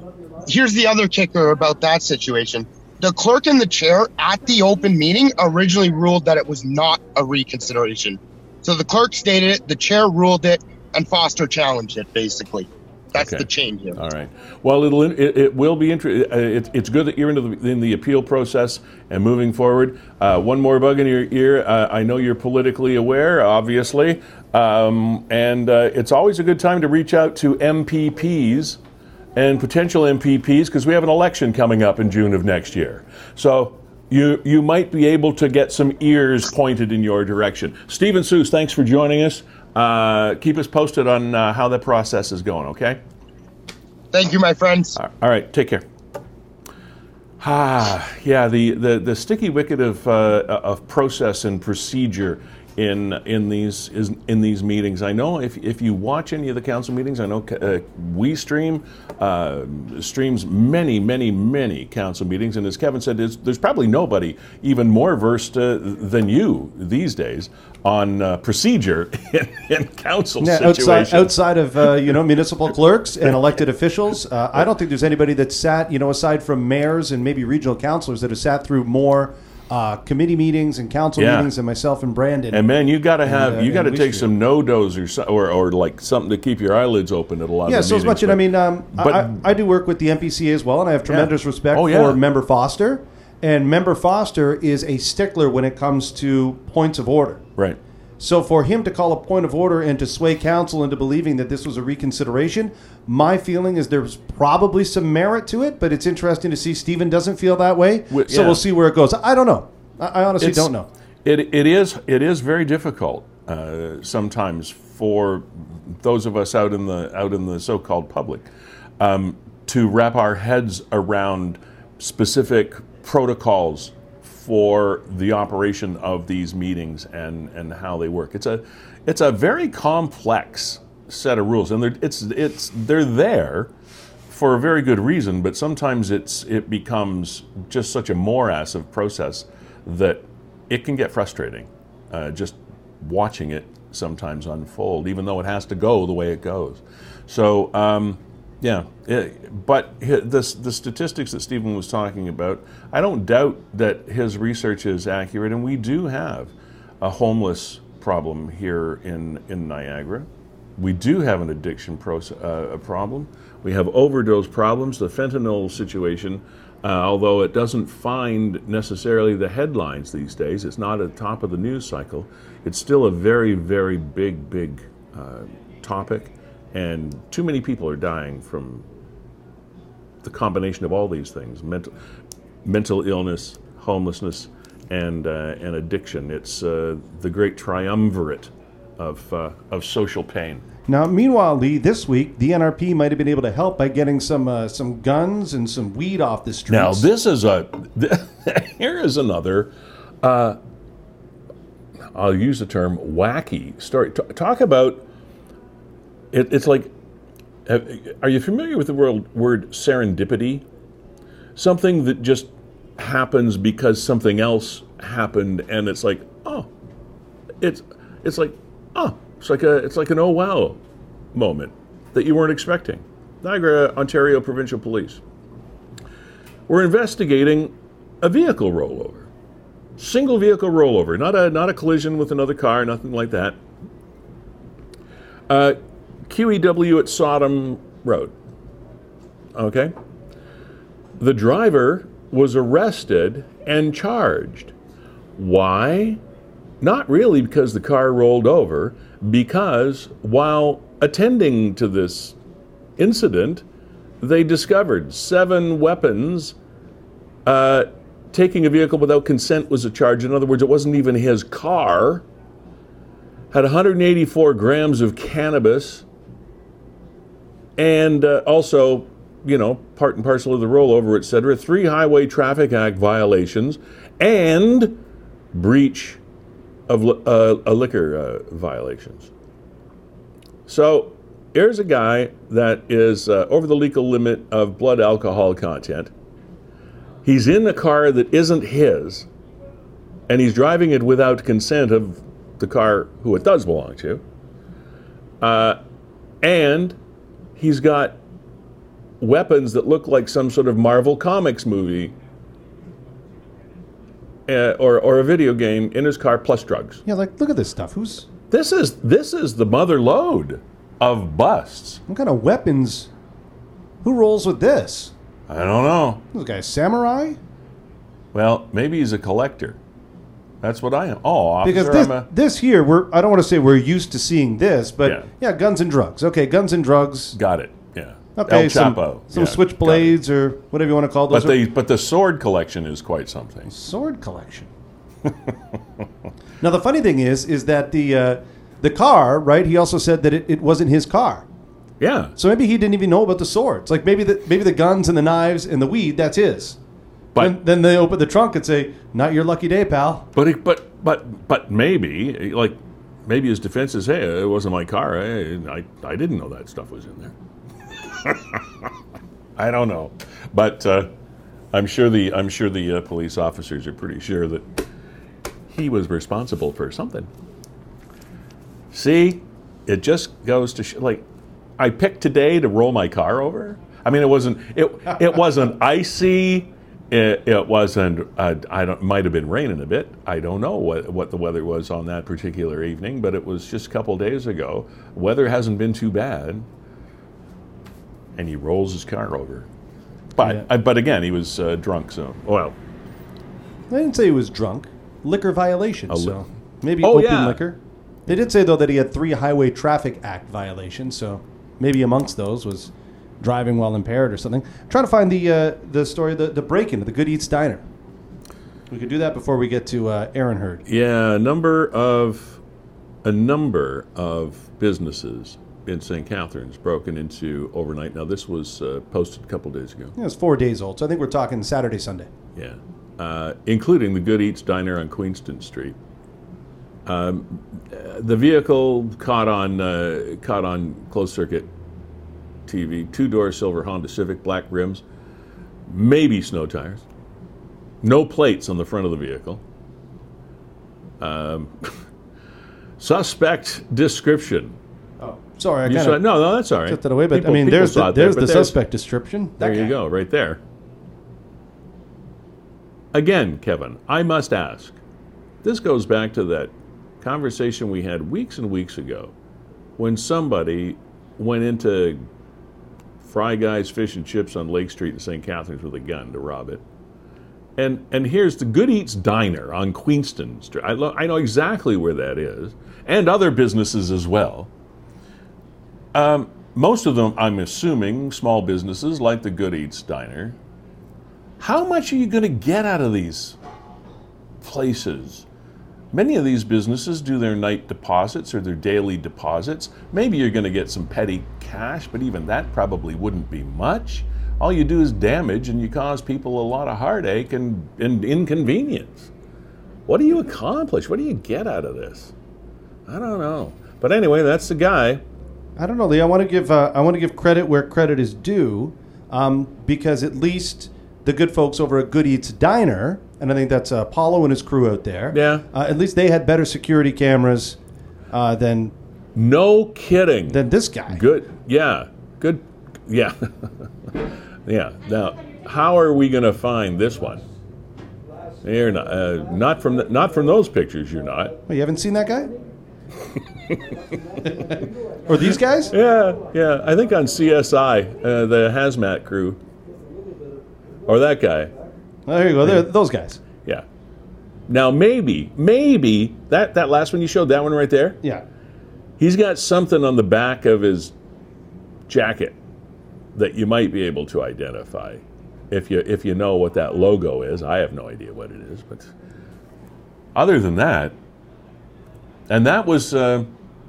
Here's the other kicker about that situation. The clerk and the chair at the open meeting originally ruled that it was not a reconsideration. So the clerk stated it, the chair ruled it, and Foster challenged it. Basically, that's Okay. the change here. All right. Well, it'll, it, it will be interesting. Uh, it, it's good that you're into the, in the appeal process and moving forward. Uh, one more bug in your ear. Uh, I know you're politically aware, obviously, um, and uh, it's always a good time to reach out to MPPs and potential MPPs because we have an election coming up in June of next year. So. You, you might be able to get some ears pointed in your direction. Stephen Soos, thanks for joining us. Uh, keep us posted on uh, how the process is going, okay? Thank you, my friends. All right, take care. Ah, yeah, the, the, the sticky wicket of, uh, of process and procedure in in these is in these meetings. I know if, if you watch any of the council meetings, I know uh, we stream uh, streams many many many council meetings, and as Kevin said, there's, there's probably nobody even more versed uh, than you these days on uh, procedure (laughs) in, in council Yeah, situations. outside outside of uh, you know municipal (laughs) clerks and elected officials, uh, I don't think there's anybody that sat you know aside from mayors and maybe regional councilors that have sat through more uh, committee meetings and council Yeah. meetings and myself and Brandon. And man, you got to have uh, you got to take some NoDoz or, so- or or like something to keep your eyelids open at a lot yeah, of so as much. And I mean, um, But- I, I do work with the NPCA as well, and I have tremendous respect Oh, yeah. for Member Foster. And Member Foster is a stickler when it comes to points of order. right. So for him to call a point of order and to sway counsel into believing that this was a reconsideration, my feeling is there's probably some merit to it, but it's interesting to see Stephen doesn't feel that way. Wi- So yeah. we'll see where it goes. I don't know. I, I honestly It's- don't know. It, it is it is very difficult uh, sometimes for those of us out in the out in the so-called public um, to wrap our heads around specific protocols for the operation of these meetings and, and how they work. It's a it's a very complex set of rules, and they're, it's it's they're there for a very good reason, but sometimes it's it becomes just such a morass of process that it can get frustrating. Uh, just watching it sometimes unfold, even though it has to go the way it goes. So um, yeah, it, but hi- the statistics that Stephen was talking about, I don't doubt that his research is accurate, and we do have a homeless problem here in in Niagara. We do have an addiction proce- uh, problem. We have overdose problems. The fentanyl situation, uh, although it doesn't find necessarily the headlines these days, it's not at the top of the news cycle. It's still a very, very big, big uh, topic, and too many people are dying from the combination of all these things: mental, mental illness, homelessness, and uh, and addiction. It's uh, the great triumvirate of uh, of social pain. Now, meanwhile, Lee, this week the NRP might have been able to help by getting some uh, some guns and some weed off the streets. Now, this is a (laughs) here is another. Uh, I'll use the term wacky story. T- talk about it, it's like. Are you familiar with the word, word serendipity? Something that just happens because something else happened, and it's like, oh, it's it's like, oh, it's like a it's like an oh wow moment that you weren't expecting. Niagara, Ontario Provincial Police. We're investigating a vehicle rollover. Single vehicle rollover, not a not a collision with another car, nothing like that. Uh, QEW at Sodom Road. Okay. The driver was arrested and charged. Why? Not really because the car rolled over, because while attending to this incident, they discovered seven weapons. Uh, taking a vehicle without consent was a charge. In other words, it wasn't even his car. Had 184 grams of cannabis and uh, also, you know, part and parcel of the rollover, et cetera. Three Highway Traffic Act violations and breach of uh, uh, liquor uh, violations. So here's a guy that is uh, over the legal limit of blood alcohol content. He's in a car that isn't his, and he's driving it without consent of the car who it does belong to. Uh, and he's got weapons that look like some sort of Marvel Comics movie uh, or, or a video game in his car plus drugs. Yeah, like look at this stuff. Who's This is this is the mother lode of busts. what kind of weapons? Who rolls with this? I don't know. This guy samurai? Well, maybe he's a collector. That's what I am. Oh, officer, Because this, a this here, we're I don't want to say we're used to seeing this, but Yeah. yeah, guns and drugs. Okay, guns and drugs. got it. Yeah. Okay, El some, Chapo. some Yeah, switchblades or whatever you want to call those. But the but the sword collection is quite something. sword collection. (laughs) now the funny thing is, is that the uh, the car, right? He also said that it, it wasn't his car, Yeah. so maybe he didn't even know about the swords. Like maybe the maybe the guns and the knives and the weed, that's his. But Then, then they open the trunk and say, "Not your lucky day, pal." but it, but but but maybe like maybe his defense is, hey, it wasn't my car. I I, I didn't know that stuff was in there. (laughs) I don't know, but uh, I'm sure the I'm sure the uh, police officers are pretty sure that he was responsible for something. See, it just goes to sh- like I picked today to roll my car over. I mean, it wasn't it it wasn't icy. It, it wasn't. Uh, I don't. Might have been raining a bit. I don't know what what the weather was on that particular evening, but it was just a couple days ago. Weather hasn't been too bad, and he rolls his car over. But Yeah. uh, but again, he was uh, drunk. So well, I didn't say he was drunk. Liquor violation. li- so maybe Oh, opium yeah. liquor. They did say though that he had three Highway Traffic Act violations. So maybe amongst those was driving while impaired or something. trying to find the uh, the story, the the break-in of the Good Eats Diner. We could do that before we get to uh, Errunhrd. Yeah, a number of a number of businesses in St. Catharines broken into overnight. Now this was uh, posted a couple days ago. Yeah, it's four days old, so I think we're talking Saturday, Sunday. Yeah, uh, including the Good Eats Diner on Queenston Street. Um, the vehicle caught on uh, caught on closed circuit TV. Two door silver Honda Civic, black rims, maybe snow tires. No plates on the front of the vehicle. Um, (laughs) suspect description. Oh, sorry, I You saw, no, no, that's all right. took that away, but People- I mean, there's the, there, there's the suspect description. There you guy. go, right there. Again, Kevin, I must ask. This goes back to that conversation we had weeks and weeks ago when somebody went into Fry Guys Fish and Chips on Lake Street in St. Catharines with a gun to rob it. And, and here's the Good Eats Diner on Queenston Street. I, lo- I know exactly where that is, and other businesses as well. Um, most of them, I'm assuming, small businesses like the Good Eats Diner. How much are you going to get out of these places? Many of these businesses do their night deposits or their daily deposits. Maybe you're going to get some petty cash, but even that probably wouldn't be much. All you do is damage and you cause people a lot of heartache and, and inconvenience. What do you accomplish? What do you get out of this? I don't know. But anyway, that's the guy. I don't know, Lee. I want to give uh, I want to give credit where credit is due, um, because at least the good folks over at Good Eats Diner, and I think that's uh, Paulo and his crew out there. Yeah. Uh, at least they had better security cameras uh, than No kidding. than this guy. Good. Yeah. Good. Yeah. (laughs) yeah. Now, how are we going to find this one? You're not, uh, not from the, not from those pictures. You're not. Oh, you haven't seen that guy? (laughs) or these guys? Yeah. Yeah. I think on CSI, uh, the hazmat crew, or that guy. Oh, there you go. They're, those guys. Yeah. Now maybe, maybe that that last one you showed, that one right there. Yeah. He's got something on the back of his jacket that you might be able to identify if you if you know what that logo is. I have no idea what it is, but other than that, and that was uh,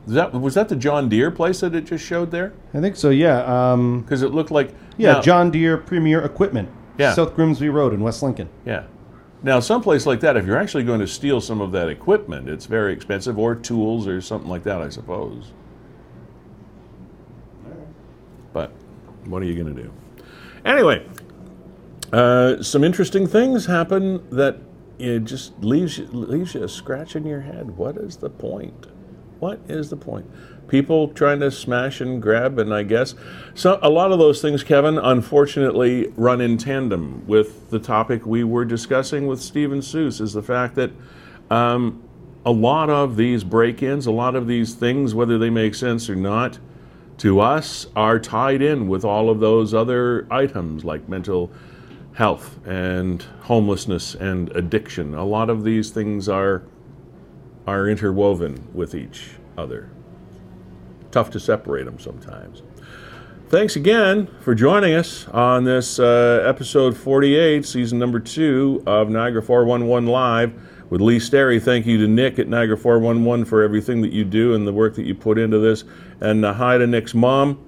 that was that the John Deere place that it just showed there? I think so. Yeah. Um, Because it looked like yeah. now- John Deere Premier Equipment. Yeah. South Grimsby Road in West Lincoln. Yeah. Now, someplace like that, if you're actually going to steal some of that equipment, it's very expensive, or tools, or something like that, I suppose. But what are you going to do? Anyway, uh, some interesting things happen that it just leaves you, leaves you scratching your head. What is the point? What is the point? People trying to smash and grab, and I guess so. A lot of those things, Kevin, unfortunately, run in tandem with the topic we were discussing with Stephen Soos. Is the fact that um, a lot of these break-ins, a lot of these things, whether they make sense or not, to us are tied in with all of those other items like mental health and homelessness and addiction. A lot of these things are are interwoven with each other. Tough to separate them sometimes. Thanks again for joining us on this uh, episode 48, season number two of Niagara 411 Live with Lee Sterry. Thank you to Nick at Niagara 411 for everything that you do and the work that you put into this. And uh, hi to Nick's mom.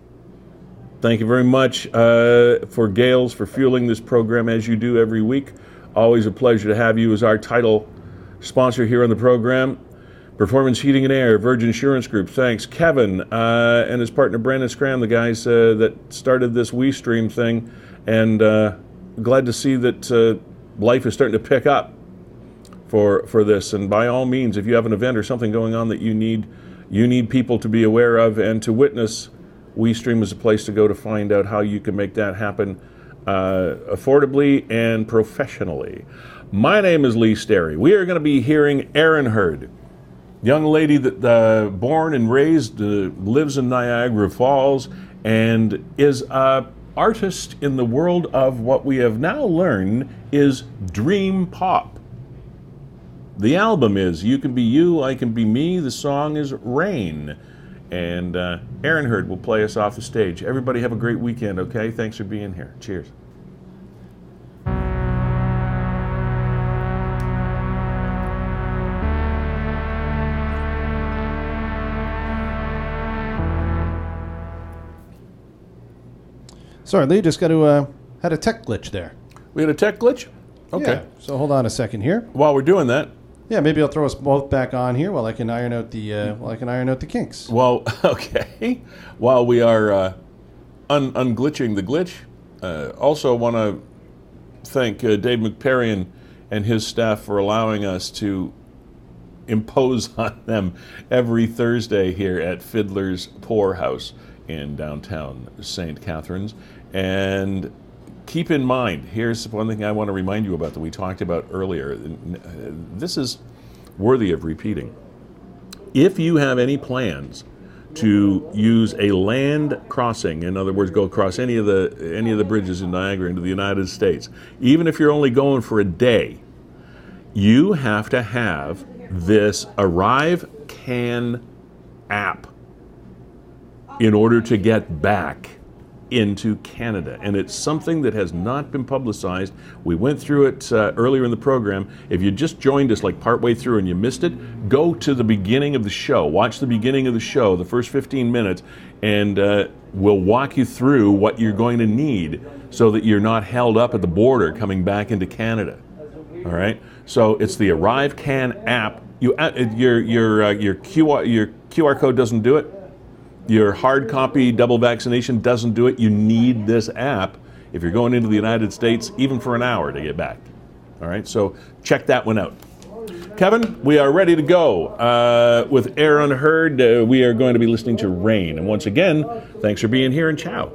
Thank you very much uh, for Gales for fueling this program as you do every week. Always a pleasure to have you as our title sponsor here on the program. Performance Heating and Air, Verge Insurance Group. Thanks, Kevin uh, and his partner Brandon Scram, the guys uh, that started this WeStream thing, and uh, glad to see that uh, life is starting to pick up for for this. And by all means, if you have an event or something going on that you need you need people to be aware of and to witness, WeStream is a place to go to find out how you can make that happen uh, affordably and professionally. My name is Lee Sterry. We are going to be hearing Errunhrd, young lady that uh, born and raised uh, lives in Niagara Falls and is a artist in the world of what we have now learned is dream pop. The album is You Can Be You, I Can Be Me. The song is Rain. And uh, Errunhrd will play us off the stage. Everybody have a great weekend, okay? Thanks for being here. Cheers. Sorry, Lee. Just got to uh, had a tech glitch there. We had a tech glitch? Okay. Yeah, so hold on a second here. While we're doing that, Yeah, maybe I'll throw us both back on here while I can iron out the uh, while I can iron out the kinks. Well, (laughs) okay. While we are uh, un- unglitching the glitch, uh, also want to thank uh, Dave McParian and his staff for allowing us to impose (laughs) on them every Thursday here at Fiddler's Poorhouse in downtown St. Catharines. And keep in mind, here's one thing I want to remind you about that we talked about earlier. Uh, this is worthy of repeating if you have any plans to use a land crossing, in other words, go across any of the any of the bridges in Niagara into the United States, even if you're only going for a day, you have to have this Arrive Can app in order to get back into Canada. And it's something that has not been publicized. We went through it uh, earlier in the program. If you just joined us like partway through and you missed it, go to the beginning of the show. Watch the beginning of the show, the first 15 minutes, and uh, we'll walk you through what you're going to need so that you're not held up at the border coming back into Canada. All right. So it's the ArriveCAN app. You uh, your your uh, your QR your QR code doesn't do it. Your hard copy double vaccination doesn't do it. You need this app if you're going into the United States, even for an hour to get back. All right. So check that one out. Kevin, we are ready to go. Uh, with Errunhrd, uh, we are going to be listening to Rain. And once again, thanks for being here and ciao.